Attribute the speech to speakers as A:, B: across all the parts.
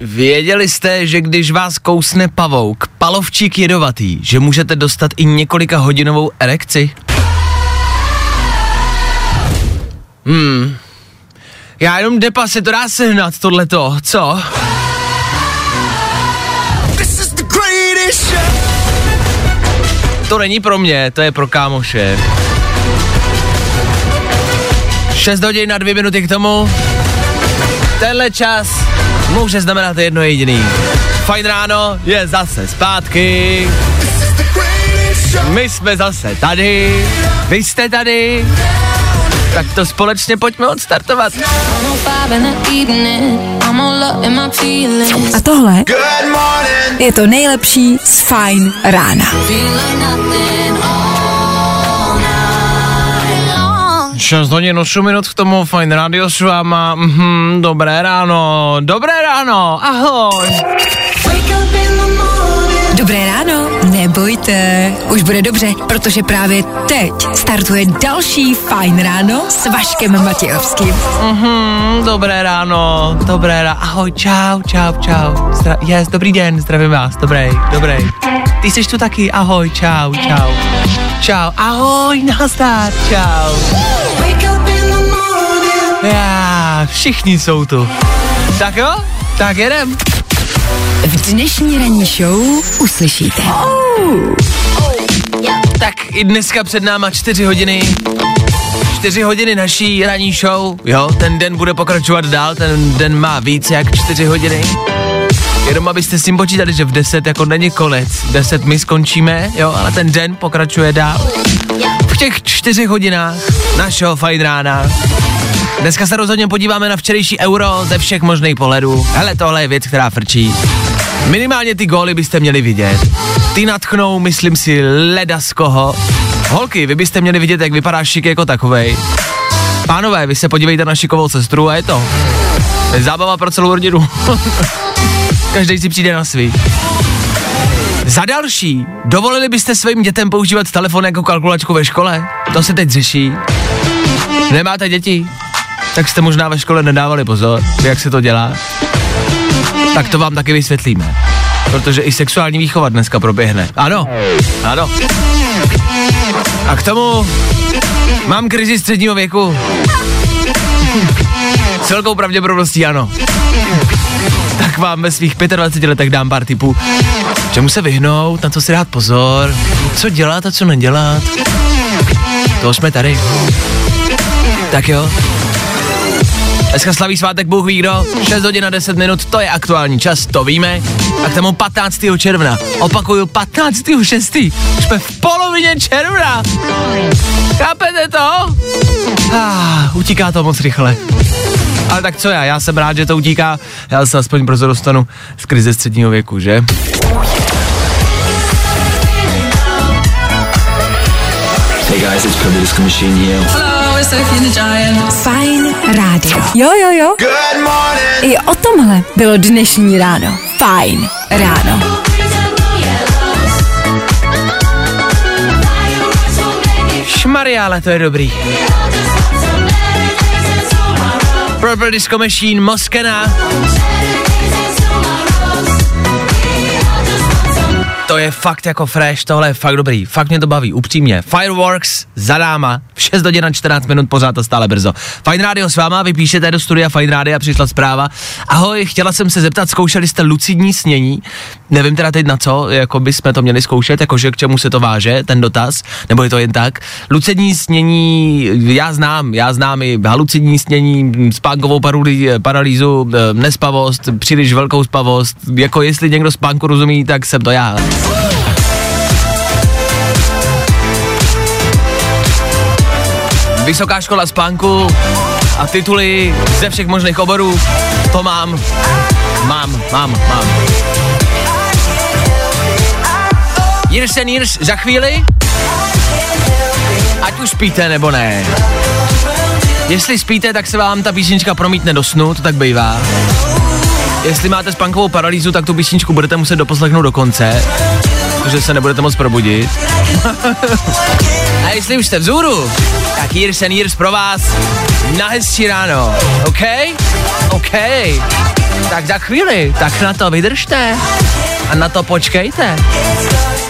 A: Věděli jste, že když vás kousne pavouk, palovčík jedovatý, že můžete dostat i několika hodinovou erekci? Hmm. Já jenom depa se to dá sehnat, tohleto, co? To není pro mě, to je pro kámoše. 6 hodin na dvě minuty k tomu. Tenhle čas může znamenat jedno jediný. Fajn ráno je zase zpátky. My jsme zase tady. Vy jste tady. Tak to společně pojďme odstartovat.
B: A tohle je to nejlepší z Fajn rána.
A: 6 hodin 8 minut k tomu Fine Radio s váma. Mhm, dobré ráno, dobré ráno, ahoj.
B: Dobré ráno, nebojte, už bude dobře, protože právě teď startuje další Fajn ráno s Vaškem Matějovským.
A: Mhm, dobré ráno, dobré ráno, ahoj, čau, čau, čau. Zdra- yes, dobrý den, zdravím vás, dobrý, dobrý. Ty jsi tu taky, ahoj, čau, čau. Čau, ahoj, nazdar, čau. Já, všichni jsou tu. Tak jo, tak jedem.
B: V dnešní ranní show uslyšíte.
A: Tak i dneska před náma čtyři hodiny. Čtyři hodiny naší ranní show, jo, ten den bude pokračovat dál, ten den má víc jak čtyři hodiny. Jenom abyste s tím počítali, že v 10 jako není konec. V 10 my skončíme, jo, ale ten den pokračuje dál. V těch čtyřech hodinách našeho fajn rána. Dneska se rozhodně podíváme na včerejší euro ze všech možných pohledů. Hele, tohle je věc, která frčí. Minimálně ty góly byste měli vidět. Ty natchnou, myslím si, leda z koho. Holky, vy byste měli vidět, jak vypadá šik jako takovej. Pánové, vy se podívejte na šikovou sestru a je to. Zábava pro celou rodinu. Každý si přijde na svý. Za další, dovolili byste svým dětem používat telefon jako kalkulačku ve škole? To se teď řeší. Nemáte děti? Tak jste možná ve škole nedávali pozor, jak se to dělá. Tak to vám taky vysvětlíme. Protože i sexuální výchova dneska proběhne. Ano, ano. A k tomu mám krizi středního věku. S velkou pravděpodobností ano. Tak vám ve svých 25 letech dám pár tipů, čemu se vyhnout, na co si dát pozor, co dělat a co nedělat. To jsme tady. Tak jo. Dneska slaví svátek Bůh ví kdo, 6 hodin a 10 minut, to je aktuální čas, to víme. A k tomu 15. června, opakuju 15. 6. Už jsme v polovině června. Chápete to? Ah, utíká to moc rychle. Ale tak co já, já jsem rád, že to utíká, já se aspoň brzo dostanu z krize středního věku, že?
C: Hey guys, it's Disco Machine here.
B: Fajn rádio. Jo, jo, jo.
C: Good morning.
B: I o tomhle bylo dnešní ráno. Fajn ráno.
A: Šmaria, ale to je dobrý. Purple Disco Machine, Moskena. To je fakt jako fresh, tohle je fakt dobrý, fakt mě to baví, upřímně. Fireworks za náma, v 6 hodin a 14 minut, pořád to stále brzo. Fine Radio s váma, vy píšete do studia Fine Radio, přišla zpráva. Ahoj, chtěla jsem se zeptat, zkoušeli jste lucidní snění? Nevím teda teď na co, jako by jsme to měli zkoušet, jakože k čemu se to váže, ten dotaz, nebo je to jen tak. Lucidní snění, já znám, já znám i halucidní snění, spánkovou paralý, paralýzu, eh, nespavost, příliš velkou spavost, jako jestli někdo spánku rozumí, tak jsem to já. Vysoká škola spánku a tituly ze všech možných oborů, to mám, mám, mám, mám. Years and Years za chvíli, ať už spíte nebo ne. Jestli spíte, tak se vám ta písnička promítne do snu, to tak bývá. Jestli máte spánkovou paralýzu, tak tu písničku budete muset doposlechnout do konce, protože se nebudete moc probudit. A jestli už jste vzhůru, tak Years and Years pro vás na hezčí ráno, OK? OK. Tak za chvíli, tak na to vydržte a na to počkejte.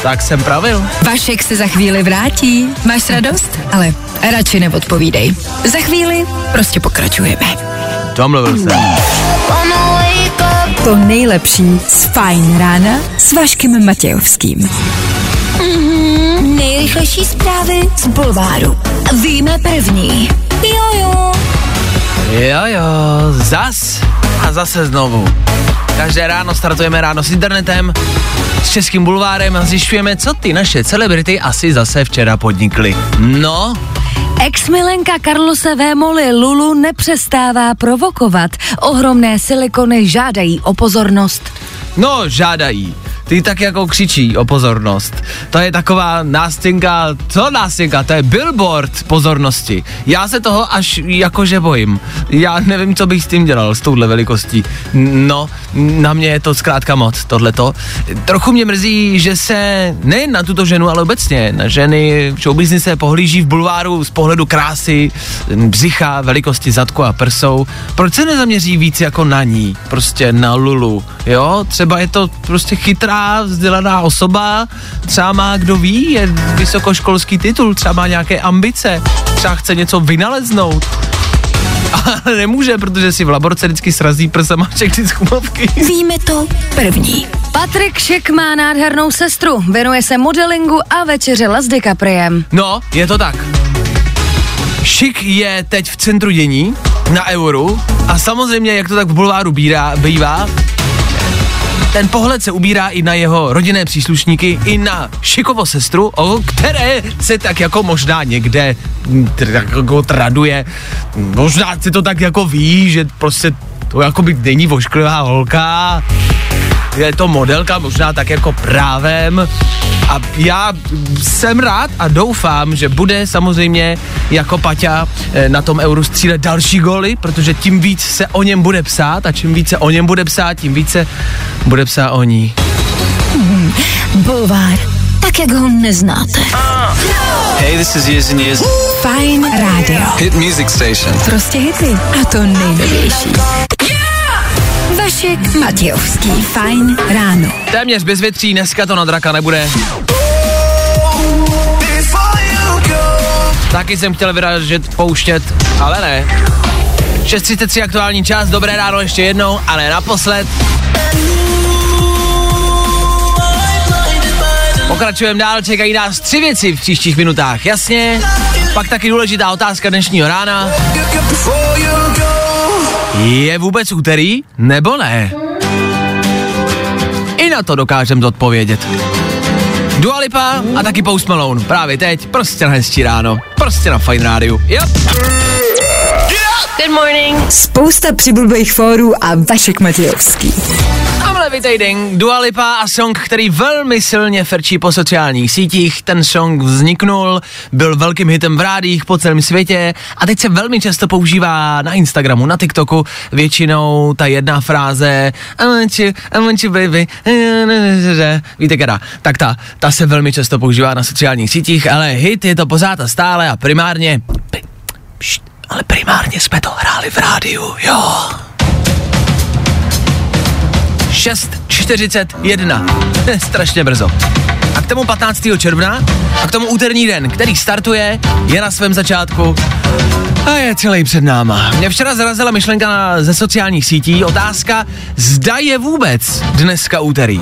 A: Tak jsem pravil.
B: Vašek se za chvíli vrátí. Máš radost? Ale radši neodpovídej. Za chvíli prostě pokračujeme.
A: To mluvil jsem.
B: To nejlepší z Fajn rána s Vaškem Matějovským. Mm-hmm, nejrychlejší zprávy z Bulváru. Víme první. Jojo.
A: Jo, jo, zas a zase znovu. Každé ráno startujeme ráno s internetem, s českým bulvárem a zjišťujeme, co ty naše celebrity asi zase včera podnikly. No,
B: Ex-milenka Carlose Vémoli Lulu nepřestává provokovat. Ohromné silikony žádají o pozornost.
A: no, žádají. Ty tak jako křičí o pozornost. To je taková nástěnka, co nástěnka, to je billboard pozornosti. Já se toho až jakože bojím. Já nevím, co bych s tím dělal, s touhle velikostí. No, na mě je to zkrátka moc, tohleto. Trochu mě mrzí, že se nejen na tuto ženu, ale obecně na ženy v showbiznise pohlíží v bulváru z pohledu krásy, břicha, velikosti zadku a prsou. Proč se nezaměří víc jako na ní, prostě na Lulu, jo? Třeba je to prostě chytrá, vzdělaná osoba, třeba má, kdo ví, je vysokoškolský titul, třeba má nějaké ambice, třeba chce něco vynaleznout. Ale nemůže, protože si v laborce vždycky srazí prsa a má všechny zkumavky.
B: Víme to první. Patrik Šek má nádhernou sestru, věnuje se modelingu a večeřela s DiCapriem.
A: No, je to tak. Šik je teď v centru dění na euru a samozřejmě, jak to tak v bulváru bírá, bývá, ten pohled se ubírá i na jeho rodinné příslušníky, i na Šikovo sestru, o které se tak jako možná někde mm, jako traduje. Možná si to tak jako ví, že prostě to jako by není vošklivá holka, je to modelka, možná tak jako právem. A já jsem rád a doufám, že bude samozřejmě jako Paťa eh, na tom euru střílet další góly, protože tím víc se o něm bude psát a čím více o něm bude psát, tím více bude psát o ní.
B: Bulvár, tak jak ho neznáte.
D: Hey, this is Years and Years.
B: Fajn rádio.
D: Hit music station.
B: Prostě hity. A to nejnovější. Vašek Matějovský. Fajn ráno.
A: Téměř bez větří, dneska to na draka nebude. Taky jsem chtěl vyražet, pouštět, ale ne. 6.33 aktuální čas, dobré ráno ještě jednou, ale naposled. Pokračujeme dál, čekají nás tři věci v příštích minutách, jasně. Pak taky důležitá otázka dnešního rána. Je vůbec úterý, nebo ne? I na to dokážem zodpovědět. Dua Lipa a taky Post Malone. Právě teď, prostě na hezčí ráno. Prostě na Fine Rádiu. Yep.
E: Good morning.
B: Spousta přibulbých fórů a Vašek Matějovský.
A: Tamhle vítejden, Dua Lipa a song, který velmi silně frčí po sociálních sítích. Ten song vzniknul, byl velkým hitem v rádích po celém světě a teď se velmi často používá na Instagramu, na TikToku. Většinou ta jedna fráze I want you, I want you baby. Víte kada, tak ta, ta se velmi často používá na sociálních sítích, ale hit je to pořád a stále a primárně, pri, pšt, ale primárně jsme to hráli v rádiu, jo. 6.41. Strašně brzo. A k tomu 15. června a k tomu úterní den, který startuje, je na svém začátku a je celý před náma. Mě včera zarazila myšlenka na, ze sociálních sítí, otázka, zda je vůbec dneska úterý.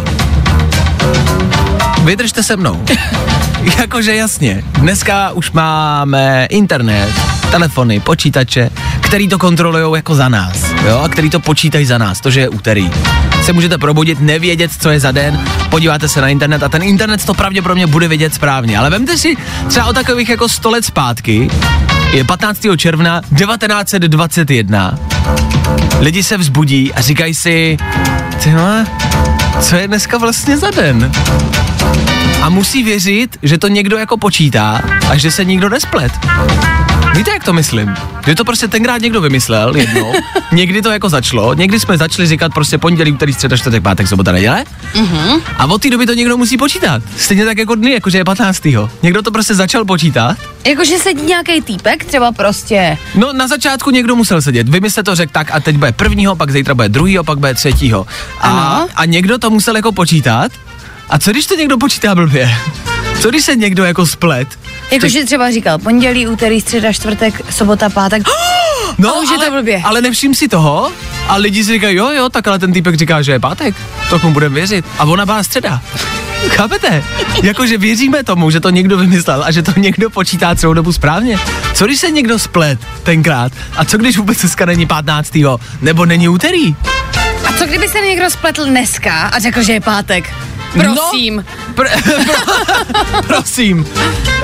A: Vydržte se mnou. Jakože jasně, dneska už máme internet, telefony, počítače, který to kontrolují jako za nás, jo, a který to počítají za nás, to, že je úterý. Se můžete probudit, nevědět, co je za den, podíváte se na internet a ten internet to pravděpodobně bude vědět správně. Ale vemte si třeba o takových jako 100 let zpátky, je 15. června 1921. Lidi se vzbudí a říkají si, ty vole, co je dneska vlastně za den. A musí věřit, že to někdo jako počítá a že se nikdo nesplet. Víte, jak to myslím? Že to prostě tenkrát někdo vymyslel jednou, někdy to jako začalo, někdy jsme začali říkat prostě pondělí, úterý, středa, čtvrtek, pátek, sobota, neděle. Mm-hmm. A od té doby to někdo musí počítat. Stejně tak jako dny, jakože je 15. Někdo to prostě začal počítat.
F: Jakože sedí nějaký týpek, třeba prostě.
A: No na začátku někdo musel sedět. Vy mi jste to řekl tak a teď bude prvního, pak zítra bude druhýho, pak bude třetího. A,
F: Ano.
A: a někdo to musel jako počítat. A co když to někdo počítá blbě? Co když se někdo jako splet?
F: Jakože třeba říkal pondělí, úterý, středa, čtvrtek, sobota, pátek.
A: No,
F: A už je
A: ale,
F: to blbě.
A: ale nevšim si toho a lidi si říkají, jo, jo, tak ale ten týpek říká, že je pátek, to mu budeme věřit. A ona byla středa. Chápete? Jakože věříme tomu, že to někdo vymyslel a že to někdo počítá celou dobu správně. Co když se někdo splet tenkrát? A co když vůbec dneska není 15. nebo není úterý?
F: A co kdyby se někdo spletl dneska a řekl, že je pátek? Prosím.
A: No, pr- pro, prosím.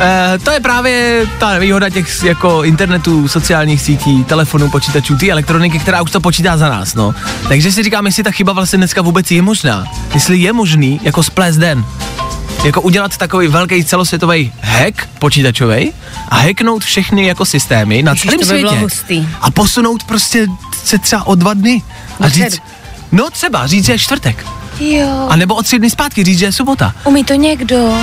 A: E, to je právě ta výhoda těch jako internetu, sociálních sítí, telefonů, počítačů, ty elektroniky, která už to počítá za nás, no. Takže si říkám, jestli ta chyba vlastně dneska vůbec je možná. Jestli je možný jako splést den. Jako udělat takový velký celosvětový hack počítačový a hacknout všechny jako systémy na celém
F: by
A: světě.
F: hustý.
A: A posunout prostě se třeba o dva dny. A říct, no třeba říct, že je čtvrtek.
F: Jo.
A: A nebo o tři dny zpátky říct, že je sobota.
F: Umí to někdo?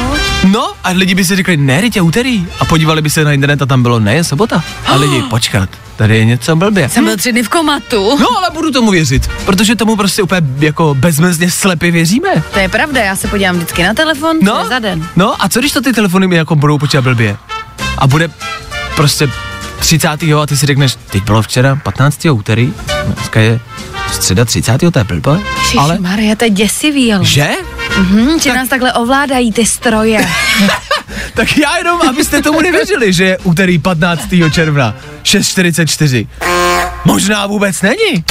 A: No a lidi by si řekli, ne, teď je úterý. A podívali by se na internet a tam bylo, ne, je sobota. A lidi, počkat, tady je něco blbě.
F: Jsem byl tři dny v komatu.
A: No ale budu tomu věřit, protože tomu prostě úplně jako bezmezně slepě věříme.
F: To je pravda, já se podívám vždycky na telefon,
A: No,
F: je za den.
A: no a co když to ty telefony mi jako budou počítat blbě? A bude prostě 30. a ty si řekneš, teď bylo včera 15. úterý, dneska je středa 30. to je blbé, ale.
F: Maria, to je děsivý, ale.
A: že?
F: Hm, že nás takhle ovládají ty stroje.
A: Tak já jenom, abyste tomu nevěřili, že je úterý 15. června 6.44. Možná vůbec není.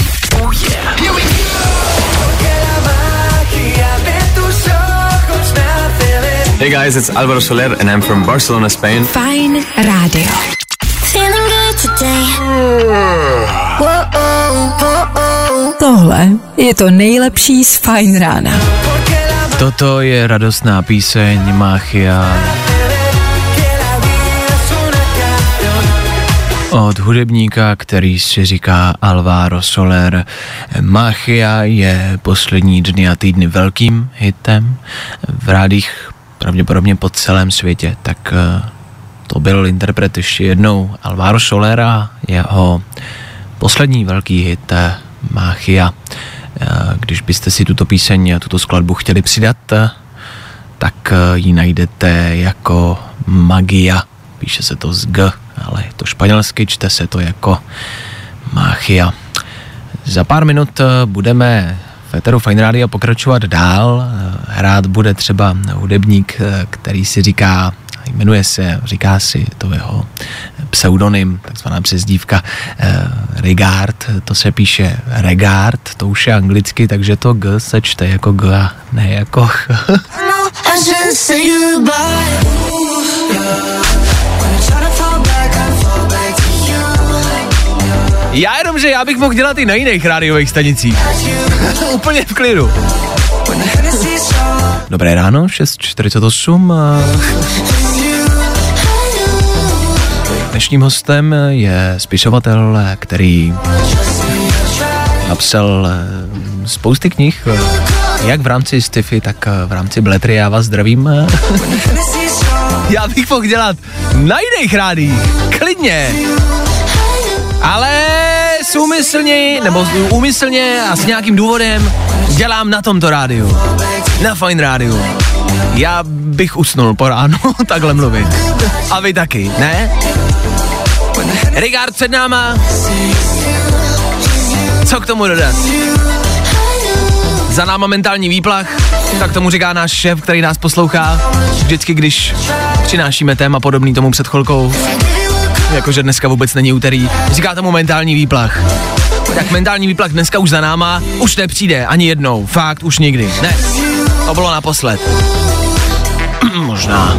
D: Hey guys, it's Alvaro Soler and I'm from Barcelona, Spain.
B: Fajn rádio.
E: Feeling good today.
B: Tohle je to nejlepší z Fajn rána.
A: Toto je radostná píseň Machia. Od hudebníka, který si říká Alvaro Soler. Machia je poslední dny a týdny velkým hitem v rádích pravděpodobně po celém světě, tak eh, to byl interpret ještě jednou Alvaro Soler a jeho poslední velký hit Machia. Eh, Když byste si tuto píseň tuto skladbu chtěli přidat, eh, tak eh, ji najdete jako Magia. Píše se to z G, ale je to španělsky, čte se to jako Machia. Za pár minut budeme v Eteru Fine Radio pokračovat dál. Hrát bude třeba hudebník, který si říká, jmenuje se, říká si to jeho pseudonym, takzvaná přezdívka eh, Regard, to se píše Regard, to už je anglicky, takže to G se čte jako G a ne jako Ch. Já jenom, že já bych mohl dělat i na jiných rádiových stanicích. Úplně v klidu. Dobré ráno, 6.48. Dnešním hostem je spisovatel, který napsal eh, spousty knih, eh, jak v rámci Stiffy, tak eh, v rámci Bletry. Já vás zdravím. Já bych mohl dělat na jiných rádích, klidně. Ale s úmyslně, nebo úmyslně a s nějakým důvodem dělám na tomto rádiu. Na Fine rádiu. Já bych usnul po ránu takhle mluvit. A vy taky, ne? Rigard před náma. Co k tomu dodat? Za náma mentální výplach, tak tomu říká náš šéf, který nás poslouchá. Vždycky, když přinášíme téma podobný tomu před chvilkou, jakože dneska vůbec není úterý, říká tomu mentální výplach. Tak mentální výplach dneska už za náma, už nepřijde ani jednou, fakt už nikdy, ne. To bylo naposled. Možná.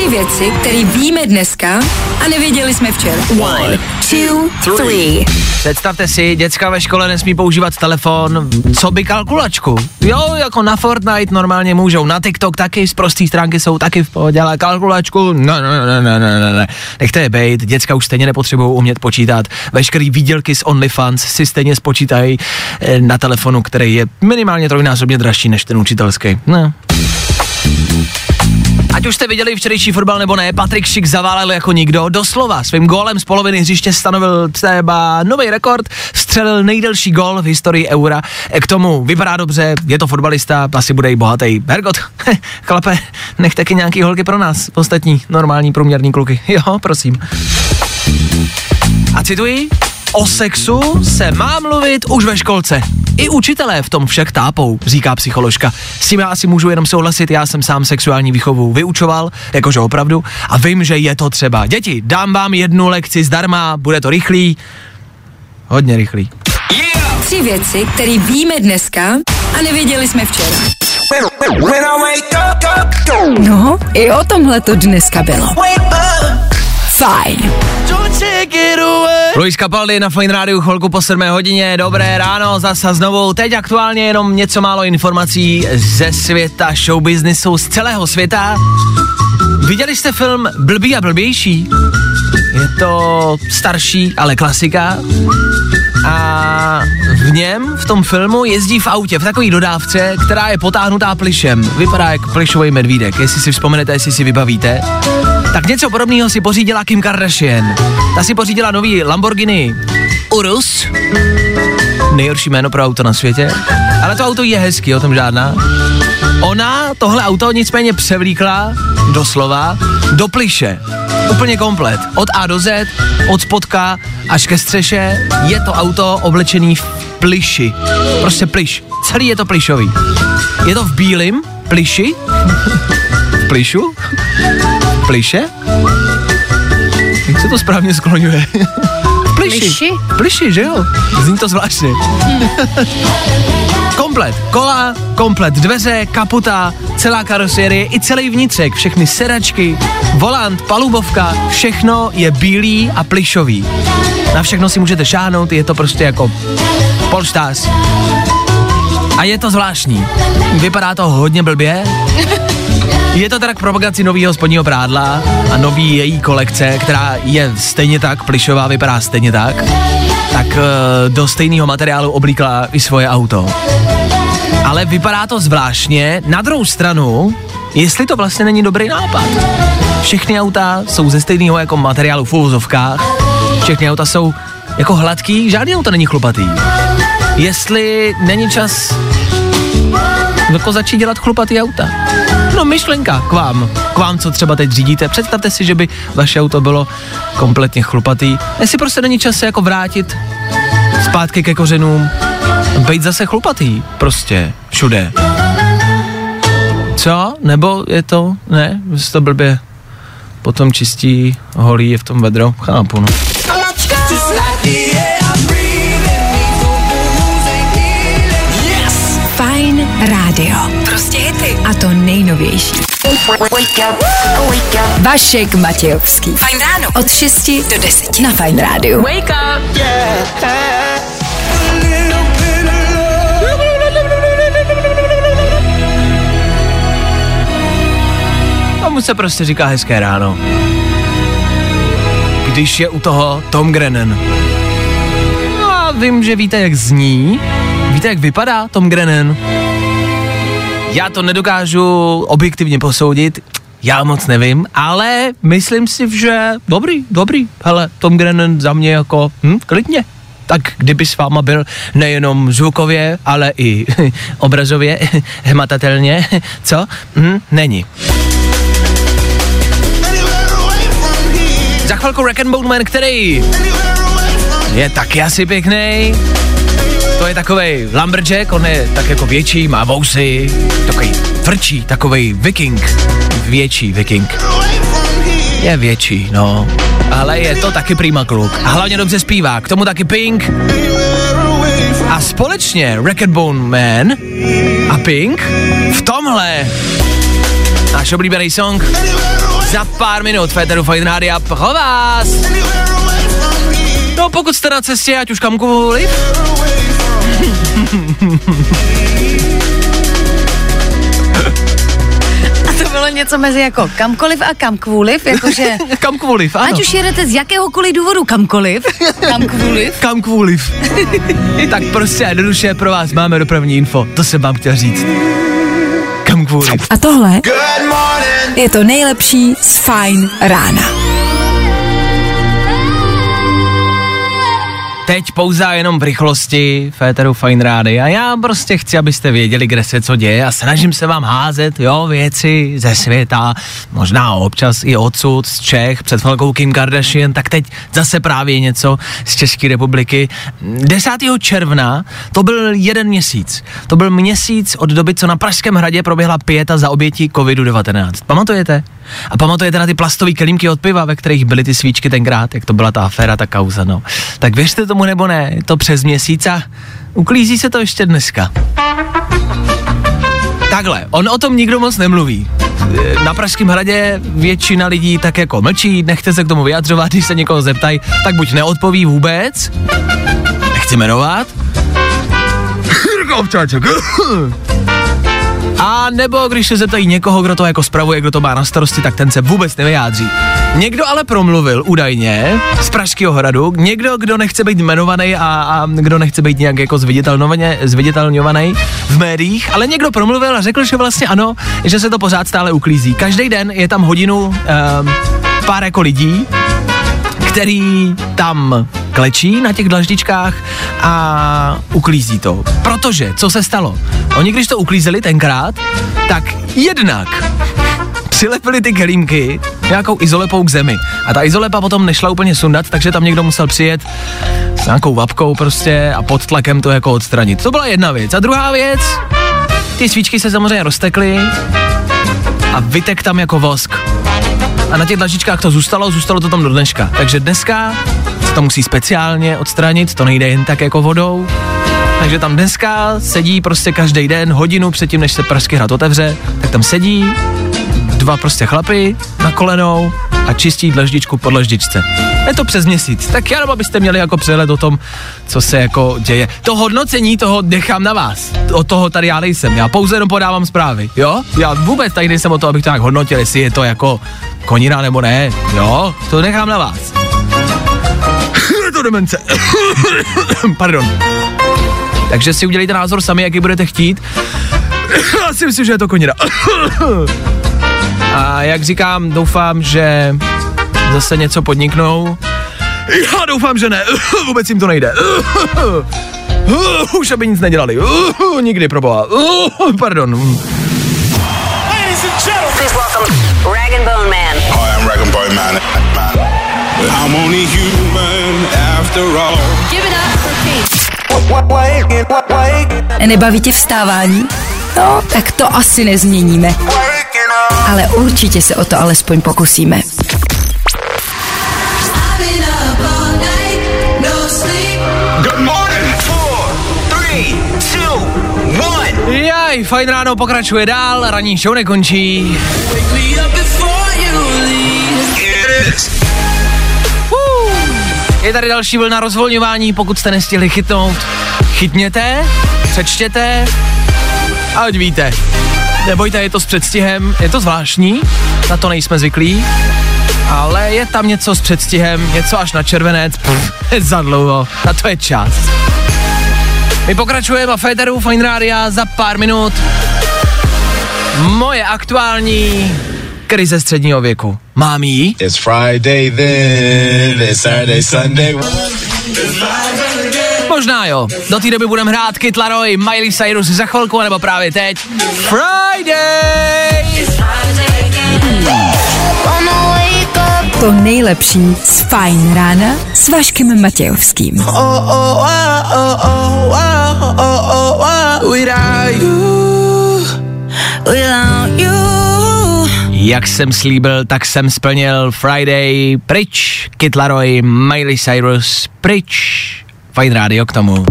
B: Tři věci, které víme dneska a nevěděli jsme včera. One, two, three.
A: Představte si, děcka ve škole nesmí používat telefon, co by kalkulačku. Jo, jako na Fortnite normálně můžou, na TikTok taky, z prostý stránky jsou taky v pohodě, ale kalkulačku, ne, ne, ne, ne, ne, ne, ne. Nechte je bejt, děcka už stejně nepotřebují umět počítat. Veškerý výdělky z OnlyFans si stejně spočítají eh, na telefonu, který je minimálně trojnásobně dražší než ten učitelský. No. Ať už jste viděli včerejší fotbal nebo ne, Patrik Šik zaválel jako nikdo. Doslova svým gólem z poloviny hřiště stanovil třeba nový rekord, střelil nejdelší gól v historii Eura. K tomu vypadá dobře, je to fotbalista, asi bude i bohatý. Hergot, chlape, nech taky nějaký holky pro nás, ostatní normální průměrní kluky. Jo, prosím. A cituji, O sexu se má mluvit už ve školce. I učitelé v tom však tápou, říká psycholožka. S tím já asi můžu jenom souhlasit, já jsem sám sexuální výchovu vyučoval, jakože opravdu, a vím, že je to třeba. Děti, dám vám jednu lekci zdarma, bude to rychlý, hodně rychlý.
B: Tři věci, které víme dneska a nevěděli jsme včera. No, i o tomhle to dneska bylo. Fajn.
A: Luis Capaldi na Fine Rádiu chvilku po 7 hodině, dobré ráno, zase znovu, teď aktuálně jenom něco málo informací ze světa showbiznisu, z celého světa. Viděli jste film Blbý a blbější? Je to starší, ale klasika. A v něm, v tom filmu, jezdí v autě, v takové dodávce, která je potáhnutá plišem. Vypadá jak plišový medvídek, jestli si vzpomenete, jestli si vybavíte. Tak něco podobného si pořídila Kim Kardashian. Ta si pořídila nový Lamborghini Urus, nejhorší jméno pro auto na světě, ale to auto je hezký, o tom žádná. Ona tohle auto nicméně převlíkla, doslova, do pliše. Úplně komplet. Od A do Z, od spodka až ke střeše je to auto oblečený v pliši. Prostě pliš. Celý je to plišový. Je to v bílém pliši. v plišu? Pliše? Jak se to správně skloňuje? v pliši.
F: Pliši?
A: V pliši, že jo? Zní to zvláštně. komplet. Kola, komplet dveře, kaputa, celá karosérie i celý vnitřek, všechny sedačky, volant, palubovka, všechno je bílý a plišový. Na všechno si můžete šáhnout, je to prostě jako polštář. A je to zvláštní. Vypadá to hodně blbě. Je to teda k propagaci nového spodního prádla a nový její kolekce, která je stejně tak plišová, vypadá stejně tak. Tak eh, do stejného materiálu oblíkla i svoje auto. Ale vypadá to zvláštně. Na druhou stranu, jestli to vlastně není dobrý nápad. Všechny auta jsou ze stejného jako materiálu v uvozovkách. Všechny auta jsou jako hladký, žádný auto není chlupatý. Jestli není čas jako začít dělat chlupatý auta. No myšlenka k vám, k vám, co třeba teď řídíte. Představte si, že by vaše auto bylo kompletně chlupatý. Jestli prostě není čas se jako vrátit zpátky ke kořenům, být zase chlupatý, prostě, všude. Co? Nebo je to, ne, se to blbě potom čistí, holí je v tom vedro, chápu, no.
B: Fajn rádio. Prostě hity. A to nejnovější. Vašek Matějovský. Fajn ráno. Od 6 do 10 na Fajn rádiu. Wake up.
A: Tomu se prostě říká hezké ráno. Když je u toho Tom Grennan. No a vím, že víte, jak zní. Víte, jak vypadá Tom Grennan? Já to nedokážu objektivně posoudit, já moc nevím, ale myslím si, že dobrý, dobrý. Hele, Tom Grennan za mě jako, hm, klidně. Tak kdyby s váma byl nejenom zvukově, ale i obrazově, hmatatelně, co? Hm, není. Za chvilku Rack and Bone Man, který je taky asi pěkný. To je takovej lumberjack, on je tak jako větší, má vousy, takový tvrdší, takový viking, větší viking. Je větší, no. Ale je to taky prima kluk. A hlavně dobře zpívá, k tomu taky Pink. A společně and Bone Man a Pink v tomhle Náš oblíbený song. Za pár minut Féteru Fine Rádia pro vás. No pokud jste na cestě, ať už kamkoliv,
F: A to bylo něco mezi jako kamkoliv a kamkvůliv, jakože
A: kamkoliv, ano.
F: ať už jedete z jakéhokoliv důvodu kamkoliv, kamkvůliv,
A: kamkoliv. tak prostě jednoduše pro vás máme dopravní info, to jsem vám chtěl říct. Kamkoliv.
B: A tohle je to nejlepší z Fine rána.
A: Teď pouze jenom v rychlosti Féteru Fine Rády a já prostě chci, abyste věděli, kde se co děje a snažím se vám házet, jo, věci ze světa, možná občas i odsud, z Čech, před chvilkou Kim Kardashian, tak teď zase právě něco z České republiky. 10. června to byl jeden měsíc. To byl měsíc od doby, co na Pražském hradě proběhla pěta za obětí COVID-19. Pamatujete? A pamatujete na ty plastové kelímky od piva, ve kterých byly ty svíčky tenkrát, jak to byla ta aféra, ta kauza, no. Tak věřte tomu nebo ne, to přes měsíc a uklízí se to ještě dneska. Takhle, on o tom nikdo moc nemluví. Na Pražském hradě většina lidí tak jako mlčí, nechce se k tomu vyjadřovat, když se někoho zeptají, tak buď neodpoví vůbec, nechci jmenovat. A nebo když se zeptají někoho, kdo to jako spravuje, kdo to má na starosti, tak ten se vůbec nevyjádří. Někdo ale promluvil údajně z Pražského hradu, někdo, kdo nechce být jmenovaný a, a kdo nechce být nějak jako zviditelňovaný, v médiích, ale někdo promluvil a řekl, že vlastně ano, že se to pořád stále uklízí. Každý den je tam hodinu um, pár jako lidí, který tam klečí na těch dlaždičkách a uklízí to. Protože, co se stalo? Oni, když to uklízeli tenkrát, tak jednak přilepili ty kelímky nějakou izolepou k zemi. A ta izolepa potom nešla úplně sundat, takže tam někdo musel přijet s nějakou vapkou prostě a pod tlakem to jako odstranit. To byla jedna věc. A druhá věc, ty svíčky se samozřejmě roztekly a vytek tam jako vosk a na těch dlažičkách to zůstalo, zůstalo to tam do dneška. Takže dneska se to musí speciálně odstranit, to nejde jen tak jako vodou. Takže tam dneska sedí prostě každý den hodinu předtím, než se Pražský hrad otevře, tak tam sedí dva prostě chlapy na kolenou a čistí dlaždičku po dlaždičce. Je to přes měsíc, tak jenom abyste měli jako přehled o tom, co se jako děje. To hodnocení toho nechám na vás. O toho tady já nejsem, já pouze jenom podávám zprávy, jo? Já vůbec tady nejsem o to, abych to nějak hodnotil, jestli je to jako konina nebo ne, jo? To nechám na vás. je to demence. Pardon. Takže si udělejte názor sami, jaký budete chtít. Já si myslím, že je to konina. A jak říkám, doufám, že zase něco podniknou. Já doufám, že ne. Vůbec jim to nejde. Už aby nic nedělali. Nikdy, proboha. Pardon.
G: I'm only human after all.
H: Give it up for.
B: Nebaví tě vstávání? No, tak to asi nezměníme. Ale určitě se o to alespoň pokusíme.
A: Jaj, fajn ráno pokračuje dál, ranní show nekončí. Uh, Je tady další vlna rozvolňování, pokud jste nestihli chytnout. Chytněte, přečtěte a ať víte. Nebojte, je to s předstihem, je to zvláštní, na to nejsme zvyklí, ale je tam něco s předstihem, něco až na červenec, pff, za dlouho, na to je čas. My pokračujeme a Féteru Fine Rádia za pár minut. Moje aktuální krize středního věku. Mám jí?
G: It's Friday then, it's Saturday, Sunday.
A: Možná jo. Do té doby budeme hrát Kid Laroi, Miley Cyrus za chvilku, nebo právě teď. Friday!
B: To nejlepší z Fajn rána s Vaškem Matějovským.
A: Jak jsem slíbil, tak jsem splnil Friday pryč, Kid Laroi, Miley Cyrus pryč. Fine Radio k tomu.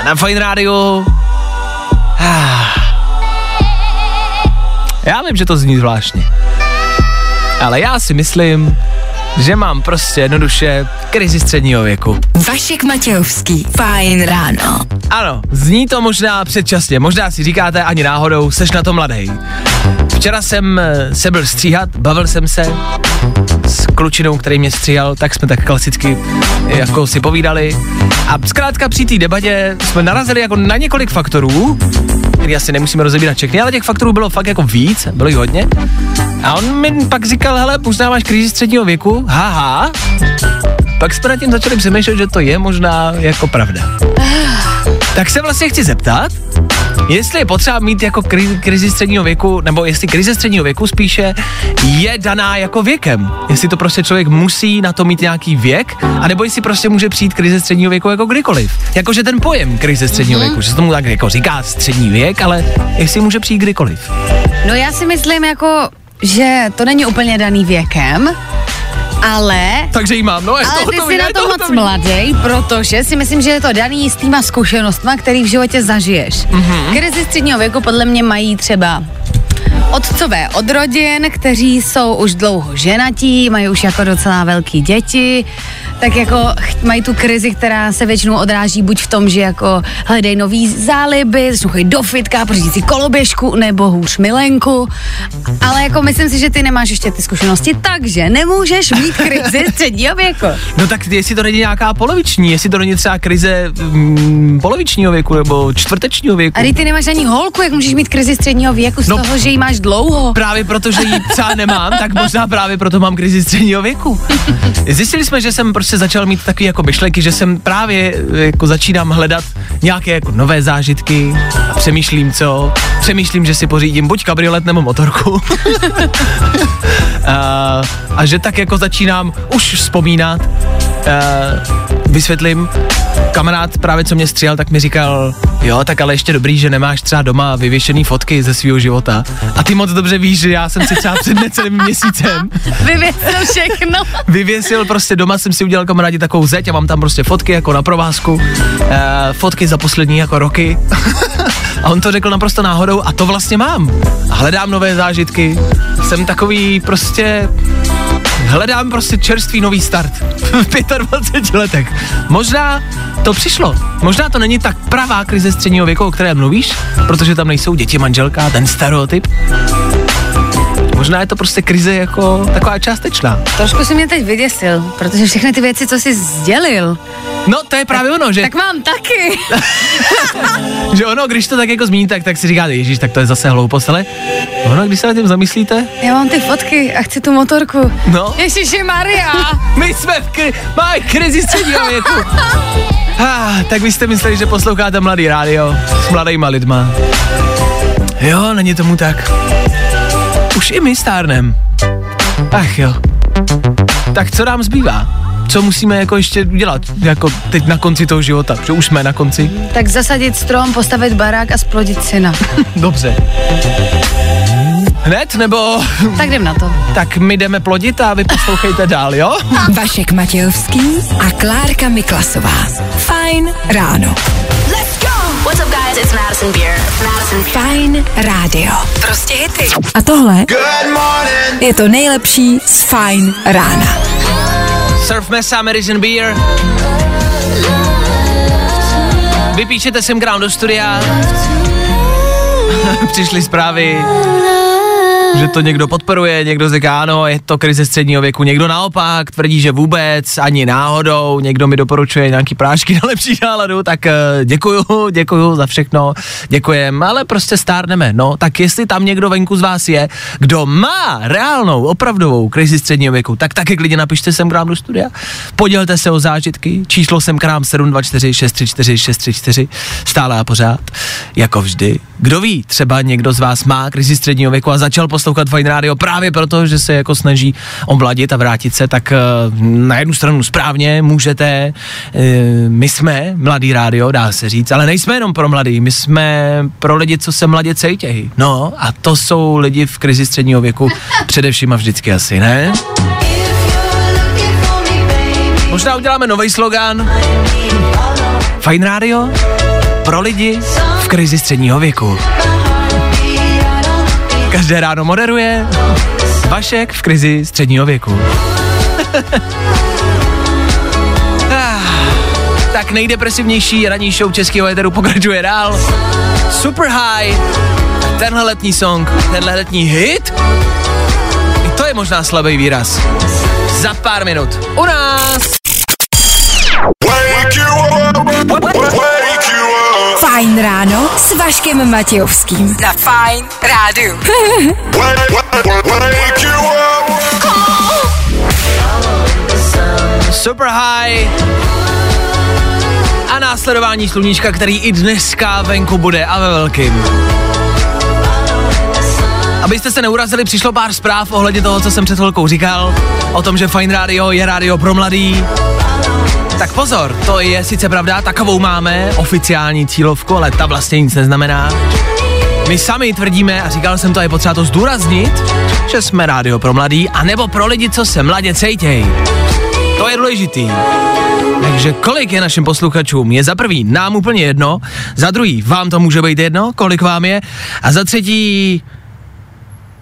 A: A na Fine Radio... Ah, Já vím, že to zní zvláštně. Ale já si myslím, že mám prostě jednoduše krizi středního věku.
B: Vašek Matějovský. Fajn ráno.
A: Ano, zní to možná předčasně, možná si říkáte ani náhodou, seš na to mladý. Včera jsem eh, se byl stříhat, bavil jsem se klučinou, který mě stříhal, tak jsme tak klasicky jako si povídali. A zkrátka při té debatě jsme narazili jako na několik faktorů, který asi nemusíme rozebírat všechny, ale těch faktorů bylo fakt jako víc, bylo jich hodně. A on mi pak říkal, hele, možná máš krizi středního věku, haha. Pak jsme nad tím začali přemýšlet, že to je možná jako pravda. Tak se vlastně chci zeptat, jestli je potřeba mít jako kri- krizi středního věku, nebo jestli krize středního věku spíše je daná jako věkem. Jestli to prostě člověk musí na to mít nějaký věk, anebo jestli prostě může přijít krize středního věku jako kdykoliv. Jakože ten pojem krize středního věku, že se tomu tak jako říká střední věk, ale jestli může přijít kdykoliv.
F: No já si myslím jako, že to není úplně daný věkem, ale
A: Takže jí mám, no je
F: Ale
A: to
F: ty jsi na to moc mladý, protože si myslím, že je to daný s týma zkušenostma, který v životě zažiješ.
A: Mhm.
F: Mm-hmm. Krizi středního věku podle mě mají třeba otcové od rodin, kteří jsou už dlouho ženatí, mají už jako docela velký děti, tak jako mají tu krizi, která se většinou odráží buď v tom, že jako hledají nový záliby, začnou chodit do fitka, pořídit si koloběžku nebo hůř milenku, ale jako myslím si, že ty nemáš ještě ty zkušenosti, takže nemůžeš mít krizi středního věku.
A: No tak jestli to není nějaká poloviční, jestli to není třeba krize mm, polovičního věku nebo čtvrtečního věku.
F: A ty nemáš ani holku, jak můžeš mít krizi středního věku z
A: no.
F: toho, že ji máš dlouho.
A: Právě proto, že ji třeba nemám, tak možná právě proto mám krizi středního věku. Zjistili jsme, že jsem prostě začal mít takové jako myšlenky, že jsem právě eh, jako začínám hledat nějaké jako nové zážitky a přemýšlím co. Přemýšlím, že si pořídím buď kabriolet nebo motorku. a, a že tak jako začínám už vzpomínat. Uh, vysvětlím, kamarád právě co mě stříhal, tak mi říkal, jo, tak ale ještě dobrý, že nemáš třeba doma vyvěšený fotky ze svého života. A ty moc dobře víš, že já jsem si třeba před necelým měsícem
F: Vyvěsil všechno.
A: vyvěsil prostě doma, jsem si udělal kamarádi takovou zeď a mám tam prostě fotky jako na provázku, eh, fotky za poslední jako roky. a on to řekl naprosto náhodou a to vlastně mám. A hledám nové zážitky, jsem takový prostě hledám prostě čerstvý nový start v 25 letech. Možná to přišlo. Možná to není tak pravá krize středního věku, o které mluvíš, protože tam nejsou děti, manželka, ten stereotyp. Možná je to prostě krize jako taková částečná.
F: Trošku si mě teď vyděsil, protože všechny ty věci, co jsi sdělil,
A: No, to je právě ono, že,
F: tak mám taky.
A: že ono, když to tak jako zmíní, tak, tak si říkáte, ježíš, tak to je zase hloupost, ale ono, když se nad tím zamyslíte,
F: Já mám ty fotky a chci tu motorku.
A: No.
F: Ježiši Maria.
A: my jsme v kri- máme krizi středního věku. Ah, tak vy jste mysleli, že posloucháte Mladý rádio s mladýma lidma. Jo, není tomu tak. Už i my stárnem. Ach jo. Tak co nám zbývá? Co musíme jako ještě udělat, jako teď na konci toho života, že už jsme na konci?
F: Tak zasadit strom, postavit barák a splodit syna.
A: Dobře. Hned, nebo
F: tak jdem na to.
A: tak my jdeme plodit a vy poslouchejte dál, jo?
B: Vašek Matějovský a Klárka Miklasová. Fajn ráno.
E: Let's go. What's up, guys? It's Madison Beer.
B: Fajn rádio. Prostě hity. A tohle je to nejlepší z Fajn rána.
A: Surf Mesa, Medicine Beer. Vypíšete sem k nám do studia. Přišly zprávy, že to někdo podporuje, někdo říká, ano, je to krize středního věku, někdo naopak tvrdí, že vůbec, ani náhodou, někdo mi doporučuje nějaký prášky na lepší náladu, tak eh, děkuju, děkuju za všechno, děkujem, ale prostě stárneme, no, tak jestli tam někdo venku z vás je, kdo má reálnou, opravdovou krizi středního věku, tak taky klidně napište sem k nám do studia, podělte se o zážitky, číslo sem k nám 724 634 634, stále a pořád, jako vždy. Kdo ví, třeba někdo z vás má krizi středního věku a začal poslouchat Fine Radio právě proto, že se jako snaží omladit a vrátit se, tak eh, na jednu stranu správně můžete, eh, my jsme mladý rádio, dá se říct, ale nejsme jenom pro mladý, my jsme pro lidi, co se mladě cejtějí. No a to jsou lidi v krizi středního věku především a vždycky asi, ne? Možná uděláme nový slogan. Fine Radio pro lidi v krizi středního věku. Každé ráno moderuje Vašek v krizi středního věku. Ah, tak nejdepresivnější ranní show českého éteru pokračuje dál. Super High, tenhle letní song, tenhle letní hit, i to je možná slabý výraz. Za pár minut. U nás.
B: Fajn ráno s Vaškem Matějovským. Na Fajn rádu.
A: Super High a následování sluníčka, který i dneska venku bude a ve velkým. Abyste se neurazili, přišlo pár zpráv ohledně toho, co jsem před chvilkou říkal, o tom, že Fine Radio je rádio pro mladý. Tak pozor, to je sice pravda, takovou máme, oficiální cílovku, ale ta vlastně nic neznamená. My sami tvrdíme, a říkal jsem to, je potřeba to zdůraznit, že jsme rádio pro mladý, anebo pro lidi, co se mladě cejtěj. To je důležitý. Takže kolik je našim posluchačům? Je za prvý nám úplně jedno, za druhý vám to může být jedno, kolik vám je, a za třetí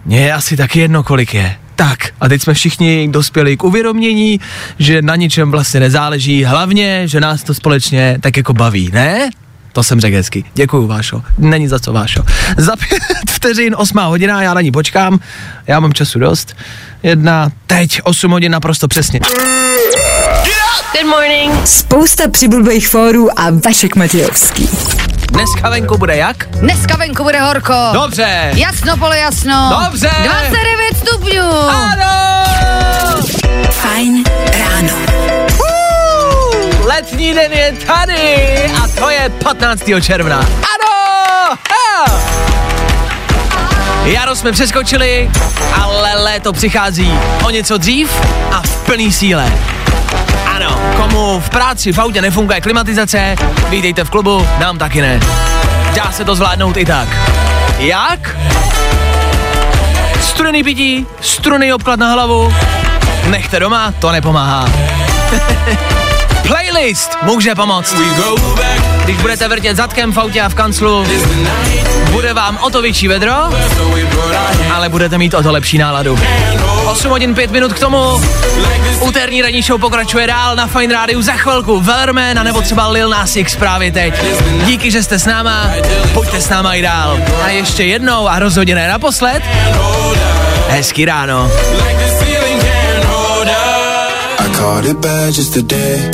A: mně je asi taky jedno, kolik je. Tak, a teď jsme všichni dospěli k uvědomění, že na ničem vlastně nezáleží, hlavně, že nás to společně tak jako baví, ne? To jsem řekl hezky. Děkuju, Vášo. Není za co, Vášo. Za pět vteřin, osmá hodina, já na ní počkám. Já mám času dost. Jedna, teď, osm hodin naprosto přesně.
E: Good morning.
B: Spousta přibulbých fórů a Vašek Matějovský.
A: Dneska venku bude jak?
F: Dneska venku bude horko.
A: Dobře.
F: Jasno, pole jasno.
A: Dobře.
F: 29 stupňů.
A: Ano!
B: Fajn ráno.
A: Uh, letní den je tady a to je 15. června. Ano! Ha! Jaro jsme přeskočili, ale léto přichází o něco dřív a v plný síle. Ano, komu v práci v autě nefunguje klimatizace, vítejte v klubu, nám taky ne. Dá se to zvládnout i tak. Jak? Studený pití, struný obklad na hlavu, nechte doma, to nepomáhá. Playlist může pomoct. Když budete vrtět zadkem v autě a v kanclu, bude vám o to větší vedro, ale budete mít o to lepší náladu. 8 hodin 5 minut k tomu. Úterní ranní show pokračuje dál na Fine Rádiu za chvilku. Vellerman a nebo třeba Lil Nas X právě teď. Díky, že jste s náma, pojďte s náma i dál. A ještě jednou a rozhodně ne naposled. Hezký ráno.
G: I caught it bad just today.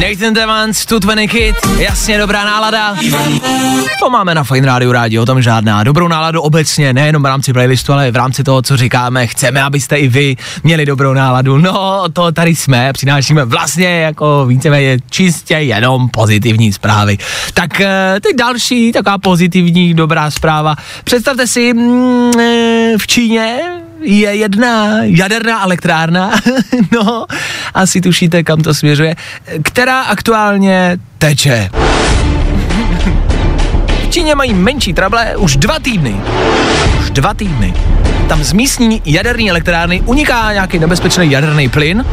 A: Nathan Devans, tu Kid, jasně dobrá nálada. To máme na Fine Radio rádi, o tom žádná. Dobrou náladu obecně, nejenom v rámci playlistu, ale i v rámci toho, co říkáme. Chceme, abyste i vy měli dobrou náladu. No, to tady jsme, přinášíme vlastně jako víceméně čistě jenom pozitivní zprávy. Tak eh, teď další taková pozitivní dobrá zpráva. Představte si, mm, eh, v Číně je jedna jaderná elektrárna, no, asi tušíte, kam to směřuje, která aktuálně teče. V Číně mají menší trable už dva týdny. Už dva týdny. Tam z místní jaderní elektrárny uniká nějaký nebezpečný jaderný plyn.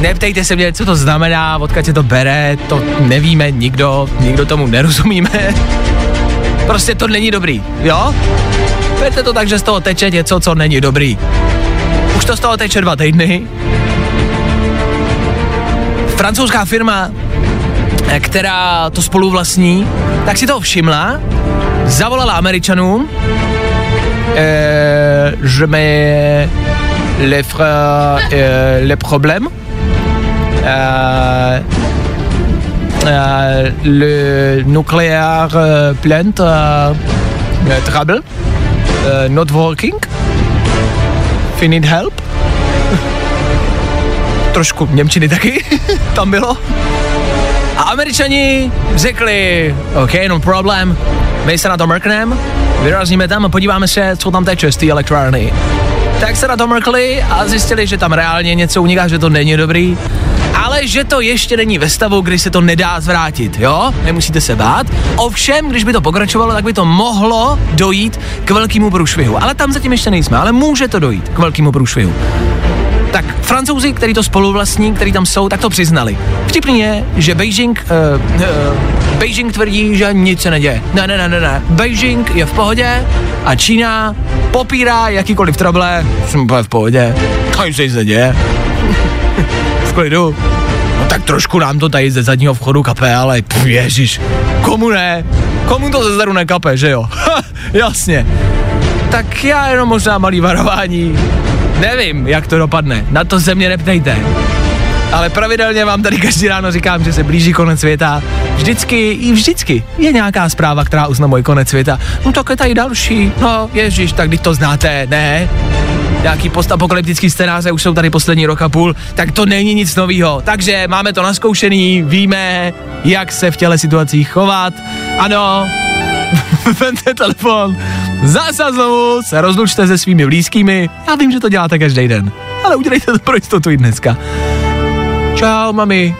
A: Neptejte se mě, co to znamená, odkud se to bere, to nevíme nikdo, nikdo tomu nerozumíme. Prostě to není dobrý, jo? Berte to tak, že z toho teče něco, co není dobrý. Už to z toho teče dva týdny. Francouzská firma, eh, která to spolu vlastní, tak si to všimla, zavolala Američanům, eh, že me le frère, eh, le problème, eh, eh, le nuclear eh, plant eh, trouble, eh, not working, we need help. Trošku Němčiny taky tam bylo. A američani řekli, OK, no problém, my se na to mrkneme, vyrazíme tam a podíváme se, co tam teče z té elektrárny. Tak se na to mrkli a zjistili, že tam reálně něco uniká, že to není dobrý, ale že to ještě není ve stavu, kdy se to nedá zvrátit, jo? Nemusíte se bát. Ovšem, když by to pokračovalo, tak by to mohlo dojít k velkému průšvihu. Ale tam zatím ještě nejsme, ale může to dojít k velkému průšvihu. Tak francouzi, kteří to spoluvlastní, kteří tam jsou, tak to přiznali. Vtipný je, že Beijing, uh, uh, Beijing tvrdí, že nic se neděje. Ne, ne, ne, ne, ne. Beijing je v pohodě a Čína popírá jakýkoliv trouble. Jsem úplně v pohodě. Tady se nic neděje. Klidu. No tak trošku nám to tady ze zadního vchodu kape, ale pff, ježiš, komu ne? Komu to ze zadu nekape, že jo? Ha, jasně. Tak já jenom možná malý varování. Nevím, jak to dopadne, na to se mě neptejte. Ale pravidelně vám tady každý ráno říkám, že se blíží konec světa. Vždycky, i vždycky je nějaká zpráva, která uzná můj konec světa. No tak je tady další. No, ježiš, tak když to znáte, ne? Nějaký postapokalyptický scénáře už jsou tady poslední rok a půl, tak to není nic novýho. Takže máme to naskoušený, víme, jak se v těle situacích chovat. Ano, vemte telefon, zase znovu se rozlučte se svými blízkými. Já vím, že to děláte každý den, ale udělejte to pro jistotu i dneska. Čau, mami.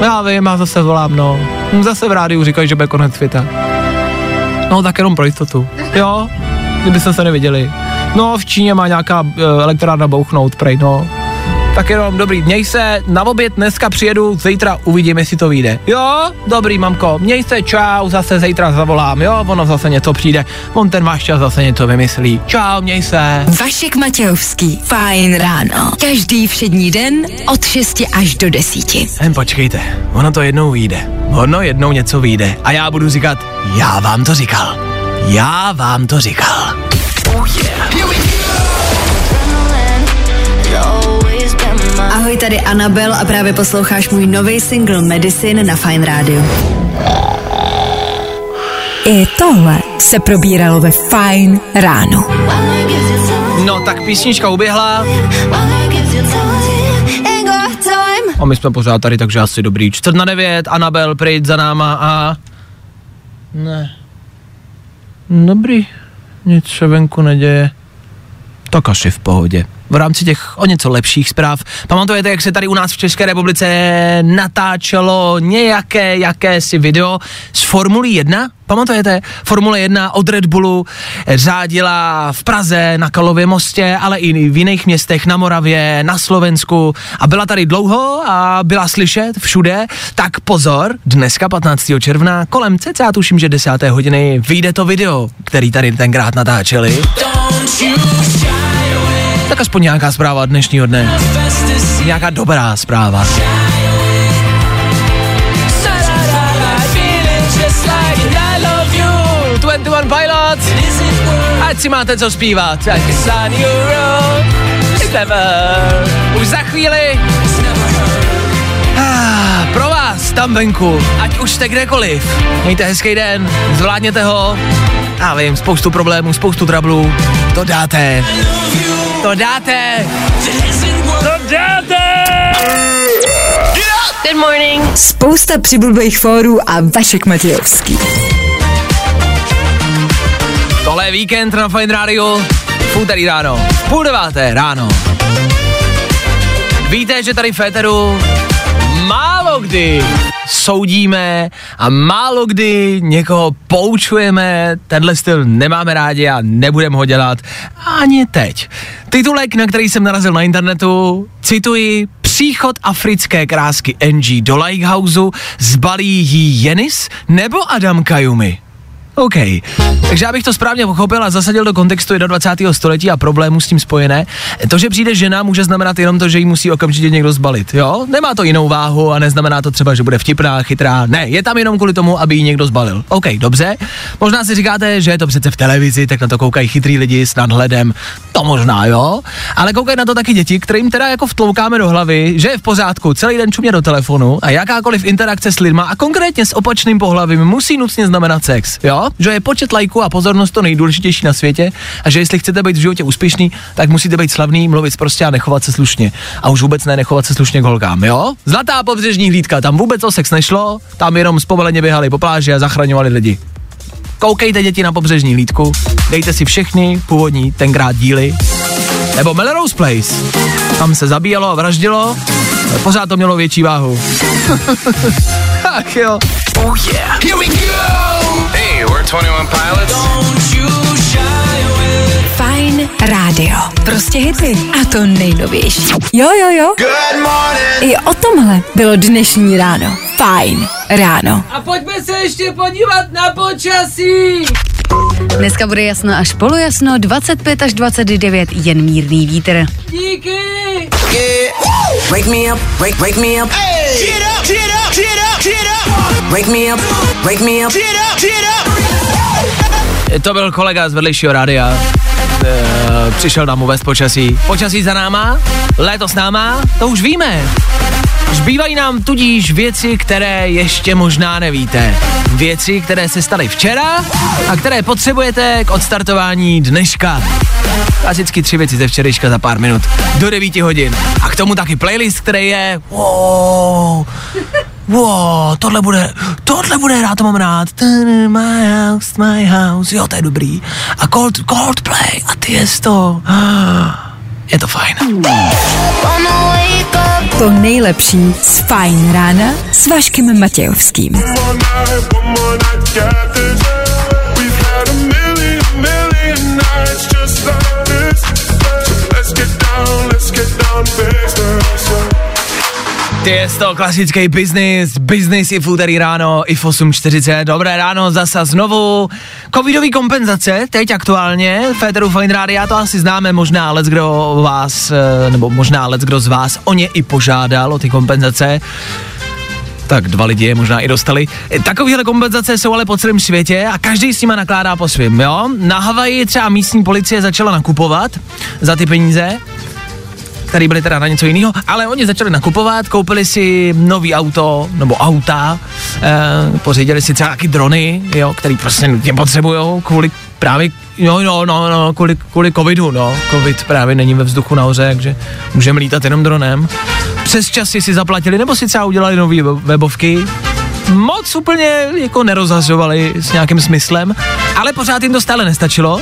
A: Já vím, já zase volám, no. Zase v rádiu říkají, že bude konec světa. No, tak jenom pro jistotu. Jo, kdybyste se neviděli. No, v Číně má nějaká uh, elektrárna bouchnout, prej, no. Tak jenom, dobrý, měj se, na oběd dneska přijedu, zítra uvidím, jestli to vyjde. Jo, dobrý, mamko, měj se, čau, zase zítra zavolám, jo, ono zase něco přijde, on ten váš čas zase něco vymyslí. Čau, měj se.
B: Vašek Matějovský. Fajn ráno. Každý všední den od 6 až do 10.
A: Jen počkejte, ono to jednou vyjde. Ono jednou něco vyjde. A já budu říkat, já vám to říkal. Já vám to říkal.
B: Ahoj, tady Anabel a právě posloucháš můj nový single Medicine na Fine Radio. I tohle se probíralo ve Fine ráno.
A: No tak písnička uběhla a my jsme pořád tady, takže asi dobrý. Čtvrt na devět, Anabel, pryč za náma a... Ne. Dobrý, nic se venku neděje. Tak asi v pohodě. V rámci těch o něco lepších zpráv. Pamatujete, jak se tady u nás v České republice natáčelo nějaké jakési video z Formulí 1? Pamatujete? Formule 1 od Red Bullu řádila v Praze, na Kalově mostě, ale i v jiných městech, na Moravě, na Slovensku a byla tady dlouho a byla slyšet všude. Tak pozor, dneska 15. června kolem cca tuším, že 10. hodiny vyjde to video, který tady tenkrát natáčeli. Tak aspoň nějaká zpráva dnešního dne. Nějaká dobrá zpráva. Pilots. Ať si máte co zpívat. Už za chvíli. Ah, pro vás tam venku, ať už jste kdekoliv, mějte hezký den, zvládněte ho. Já vím, spoustu problémů, spoustu trablů. To dáte. To dáte. To dáte.
E: Good morning.
B: Spousta přibulbých fórů a Vašek Matějovský.
A: Tohle je víkend na Fine Radio. V úterý ráno. V půl deváté ráno. Víte, že tady v Féteru málo kdy soudíme a málo kdy někoho poučujeme, tenhle styl nemáme rádi a nebudeme ho dělat ani teď. Titulek, na který jsem narazil na internetu, cituji, příchod africké krásky NG do Lighthouseu, zbalí jí Jenis nebo Adam Kajumi? OK. Takže abych to správně pochopil a zasadil do kontextu 21. století a problémů s tím spojené, to, že přijde žena, může znamenat jenom to, že ji musí okamžitě někdo zbalit, jo? Nemá to jinou váhu a neznamená to třeba, že bude vtipná, chytrá. Ne, je tam jenom kvůli tomu, aby ji někdo zbalil. OK, dobře. Možná si říkáte, že je to přece v televizi, tak na to koukají chytrý lidi s nadhledem. To možná, jo? Ale koukají na to taky děti, kterým teda jako vtloukáme do hlavy, že je v pořádku celý den čumě do telefonu a jakákoliv interakce s lidma a konkrétně s opačným pohlavím musí nutně znamenat sex, Že je počet lajků a pozornost to nejdůležitější na světě a že jestli chcete být v životě úspěšný, tak musíte být slavný, mluvit prostě a nechovat se slušně. A už vůbec ne nechovat se slušně k holkám, jo? Zlatá pobřežní hlídka, tam vůbec o sex nešlo, tam jenom zpomaleně běhali po pláži a zachraňovali lidi. Koukejte děti na pobřežní hlídku, dejte si všechny původní tenkrát díly, nebo Melrose Place. Tam se zabíjelo a vraždilo, ale pořád to mělo větší váhu. Ach jo.
D: Oh yeah. Here we go. Hey, we're 21 Pilots.
B: Fajn ráno. Radio. Prostě hity. A to nejnovější. Jo, jo, jo. I o tomhle bylo dnešní ráno. Fajn ráno.
A: A pojďme se ještě podívat na počasí.
F: Dneska bude jasno až polojasno, 25 až 29, jen mírný vítr.
A: Díky.
I: Wake me up, wake, wake me up.
G: Get up, get up, get up, get up.
I: Wake me up, wake me up.
G: Get up, get up.
A: To byl kolega z vedlejšího rádia. E, přišel nám uvést počasí. Počasí za náma, léto s náma, to už víme. Zbývají nám tudíž věci, které ještě možná nevíte. Věci, které se staly včera a které potřebujete k odstartování dneška. Klasicky tři věci ze včerejška za pár minut. Do 9 hodin. A k tomu taky playlist, který je... Wow, Wow, tohle bude, tohle bude hrát, to mám rád. My house, my house, jo, to je dobrý. A Cold, Coldplay a ty je to. Je to fajn.
B: To nejlepší z Fajn rána s Vaškem Matějovským.
G: One night, one more night, got this. We've had a million, million nights just like this. Let's get down, let's get down business.
A: Ty je to klasický business, business i v úterý ráno, i v 8.40, dobré ráno, zase znovu. Covidový kompenzace, teď aktuálně, Féteru Fine Rádia, to asi známe, možná let, kdo vás, eh, nebo možná let, kdo z vás o ně i požádal, o ty kompenzace. Tak dva lidi je možná i dostali. E, Takovéhle kompenzace jsou ale po celém světě a každý s nima nakládá po svým, jo? Na Havaji třeba místní policie začala nakupovat za ty peníze, který byli teda na něco jiného, ale oni začali nakupovat, koupili si nový auto, nebo auta, eh, pořídili si třeba taky drony, jo, který prostě nutně potřebujou kvůli právě, jo, no, no, no, kvůli, kvůli covidu, no, covid právě není ve vzduchu nahoře, takže můžeme lítat jenom dronem. Přes časy si zaplatili, nebo si třeba udělali nové webovky, moc úplně jako nerozhazovali s nějakým smyslem, ale pořád jim to stále nestačilo.